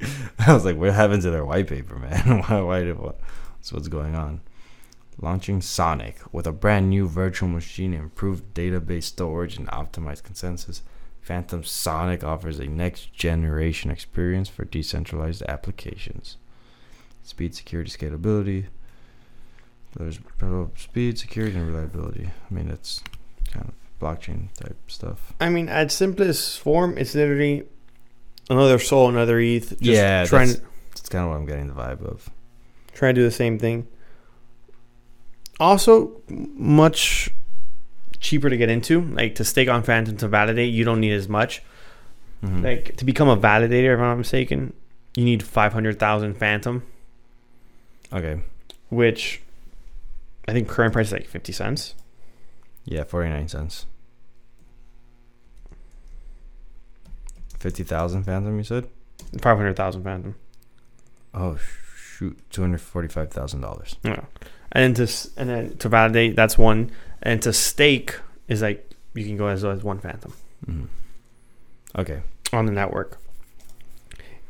I was like, what happened to their white paper, man? why, why, did- what, so what's going on? Launching Sonic with a brand new virtual machine, improved database storage, and optimized consensus. Fantom Sonic offers a next generation experience for decentralized applications. Speed, security, scalability. There's speed, security, and reliability. I mean, it's kind of blockchain type stuff. I mean, at simplest form, it's literally another soul, another ETH. Just Yeah, trying that's- to That's kind of what I'm getting the vibe of. trying to do the same thing. Also, much cheaper to get into. Like to stake on Fantom to validate, you don't need as much. Mhm. Like to become a validator, if I'm not mistaken, you need five hundred thousand Fantom, okay. which I think current price is like fifty cents. Yeah, 49 cents. 50,000 Fantom, you said? Five hundred thousand Fantom. Oh, shoot. $245,000. Yeah, and then to and then to validate, that's one, and to stake is like you can go as as one Fantom hmm Okay. on the network.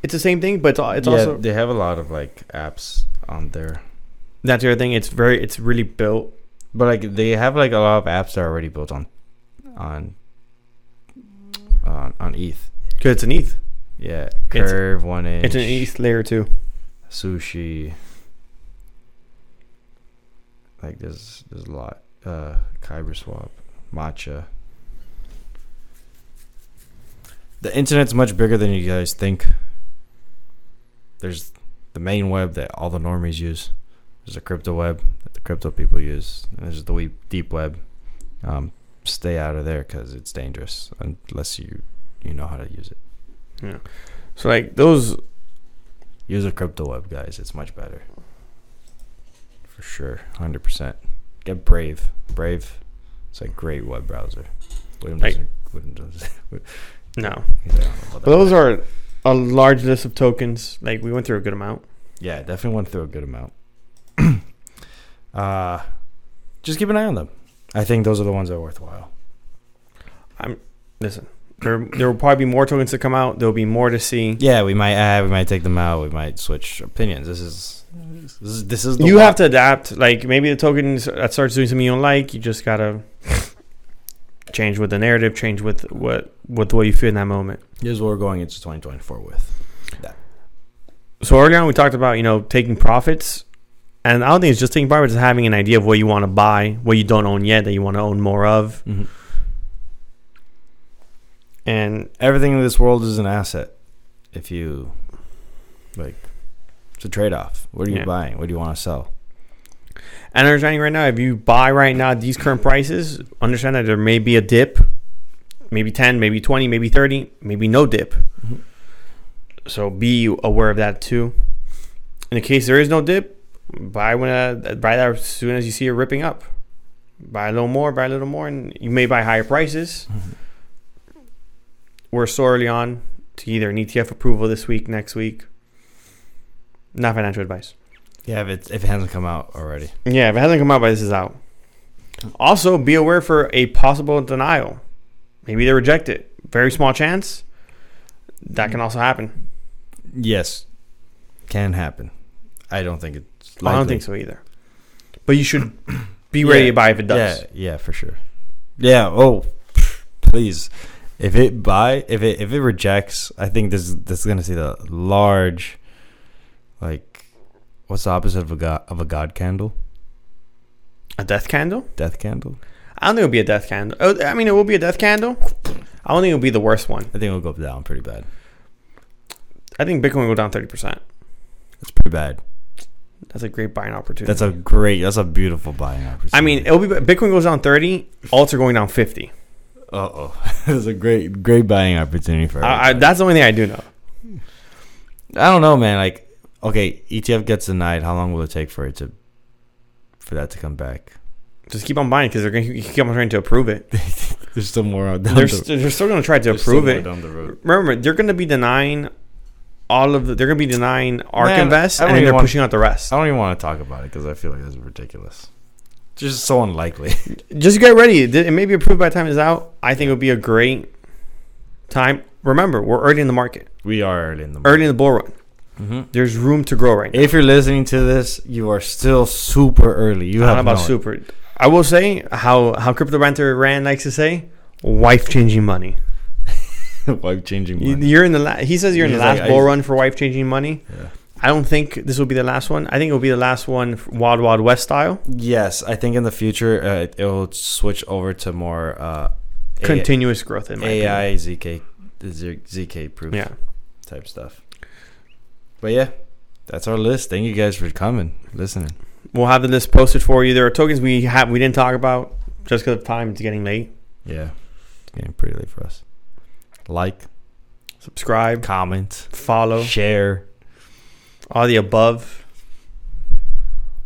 It's the same thing, but it's, it's yeah, also they have a lot of like apps on there. that's the other thing. It's very, it's really built But like they have like a lot of apps that are already built on on on, on ETH. Because it's an ETH. Yeah, It's- Curve, One Inch, It's an ETH layer two. Sushi. Like there's there's a lot. Uh, Kyber Swap, Matcha. The internet's much bigger than you guys think. There's the main web that all the normies use. There's a crypto web that the crypto people use. And there's the deep web. Um, stay out of there because it's dangerous unless you you know how to use it. Yeah. So like those Use a crypto web, guys. It's much better. For sure, hundred percent. Get Brave. Brave. It's a great web browser. William Like- doesn't. Doesn't. no. he's like, I don't know about But those are a large list of tokens. Like we went through a good amount. Yeah, definitely went through a good amount. uh, just keep an eye on them. I think those are the ones that are worthwhile. I'm Listen, there there will probably be more tokens to come out. There will be more to see. Yeah, we might add. We might take them out. We might switch opinions. This is this is this is the You have to adapt. Like maybe the tokens that starts doing something you don't like, you just gotta change with the narrative, change with what with what you feel in that moment. Here's what we're going into 2024 with. That. So early on, we talked about you know taking profits, and I don't think it's just taking profits; it's having an idea of what you want to buy, what you don't own yet that you want to own more of, Mm-hmm. and everything in this world is an asset. If you like, it's a trade off. What are you Yeah. buying? What do you want to sell? And understanding right now, if you buy right now at these current prices, understand that there may be a dip, maybe 10, maybe 20, maybe 30, maybe no dip. Mhm. So be aware of that too. In the case there is no dip, buy when uh, buy that as soon as you see it ripping up. Buy a little more, buy a little more, and you may buy higher prices. We're so early on to either an ETF approval this week, next week. Not financial advice. Yeah, if it if it hasn't come out already. Yeah, if it hasn't come out, but this is out. Also, be aware for a possible denial. Maybe they reject it. Very small chance. That can also happen. Yes, can happen. I don't think it's. I don't think so either. But you should be ready Yeah, to buy if it does. Yeah, yeah, for sure. Yeah. Oh, please. If it buy, if it if it rejects, I think this this is gonna see the large, like, what's the opposite of a god of a god candle? A death candle? Death candle. I don't think it'll be a death candle. Oh, I mean, it will be a death candle. I don't think it'll be the worst one. I think it'll go down pretty bad. I think Bitcoin will go down 30%. That's pretty bad. That's a great buying opportunity. That's a great. That's a beautiful buying opportunity. I mean, it'll be Bitcoin goes down 30, alts are going down 50. uh oh, that's a great great buying opportunity for. I, I, that's the only thing I do know. I don't know, man. Like, okay, ETF gets denied. How long will it take for it to, for that to come back? Just keep on buying because they're going to keep on trying to approve it. There's still more down They're, the, st- they're still going to try to approve it. down the road. Remember, they're going to be denying all of the. They're going to be denying ARK Man, Invest, and they're want- pushing out the rest. I don't even want to talk about it because I feel like that's ridiculous. Just so unlikely. Just get ready. It may be approved by the time it's out. I think it would be a great time. Remember, we're early in the market, we are early in the early in the bull run. hmm There's room to grow right now. If you're listening to this, you are still super early. You have about super. I will say how how Crypto Banter Ran likes to say, wife changing money. life changing. Money. You're in the la- he says you're in the last like, bull I- run for wife changing money. Yeah. I don't think this will be the last one. I think it will be the last one, Wild Wild West style, Yes, I think in the future uh, it will switch over to more uh, A- continuous growth in my opinion. AI ZK ZK proof Yeah. type stuff. But yeah, that's our list. Thank you guys for coming, listening. We'll have the list posted for you. There are tokens we have we didn't talk about just because of time. It's getting late. Yeah, it's getting pretty late for us. Like, Subscribe, comment, follow, share, all the above.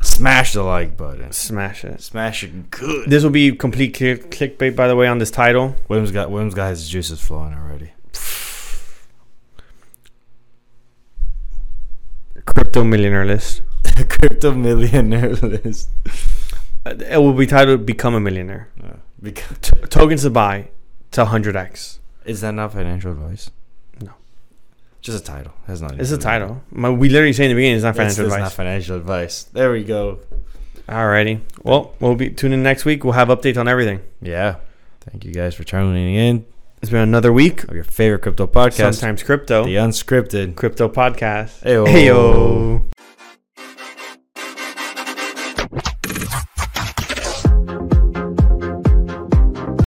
smash the like button. Smash it. Smash it good. This will be complete click- clickbait, by the way, on this title. William's got William's got his juices flowing already. Crypto millionaire list. Crypto millionaire list. It will be titled "Become a Millionaire." T- tokens to buy to 100x. Is that not financial advice? No. Just a title. Has not. It's a title. My, we literally say in the beginning it's not financial that's advice. not financial advice. There we go. Alrighty. Well, we'll be tuning in next week. We'll have updates on everything. Yeah. Thank you guys for tuning in It's been another week. of your favorite crypto podcast, Sometimes crypto. the unscripted. Crypto podcast. Ayo. Ayo.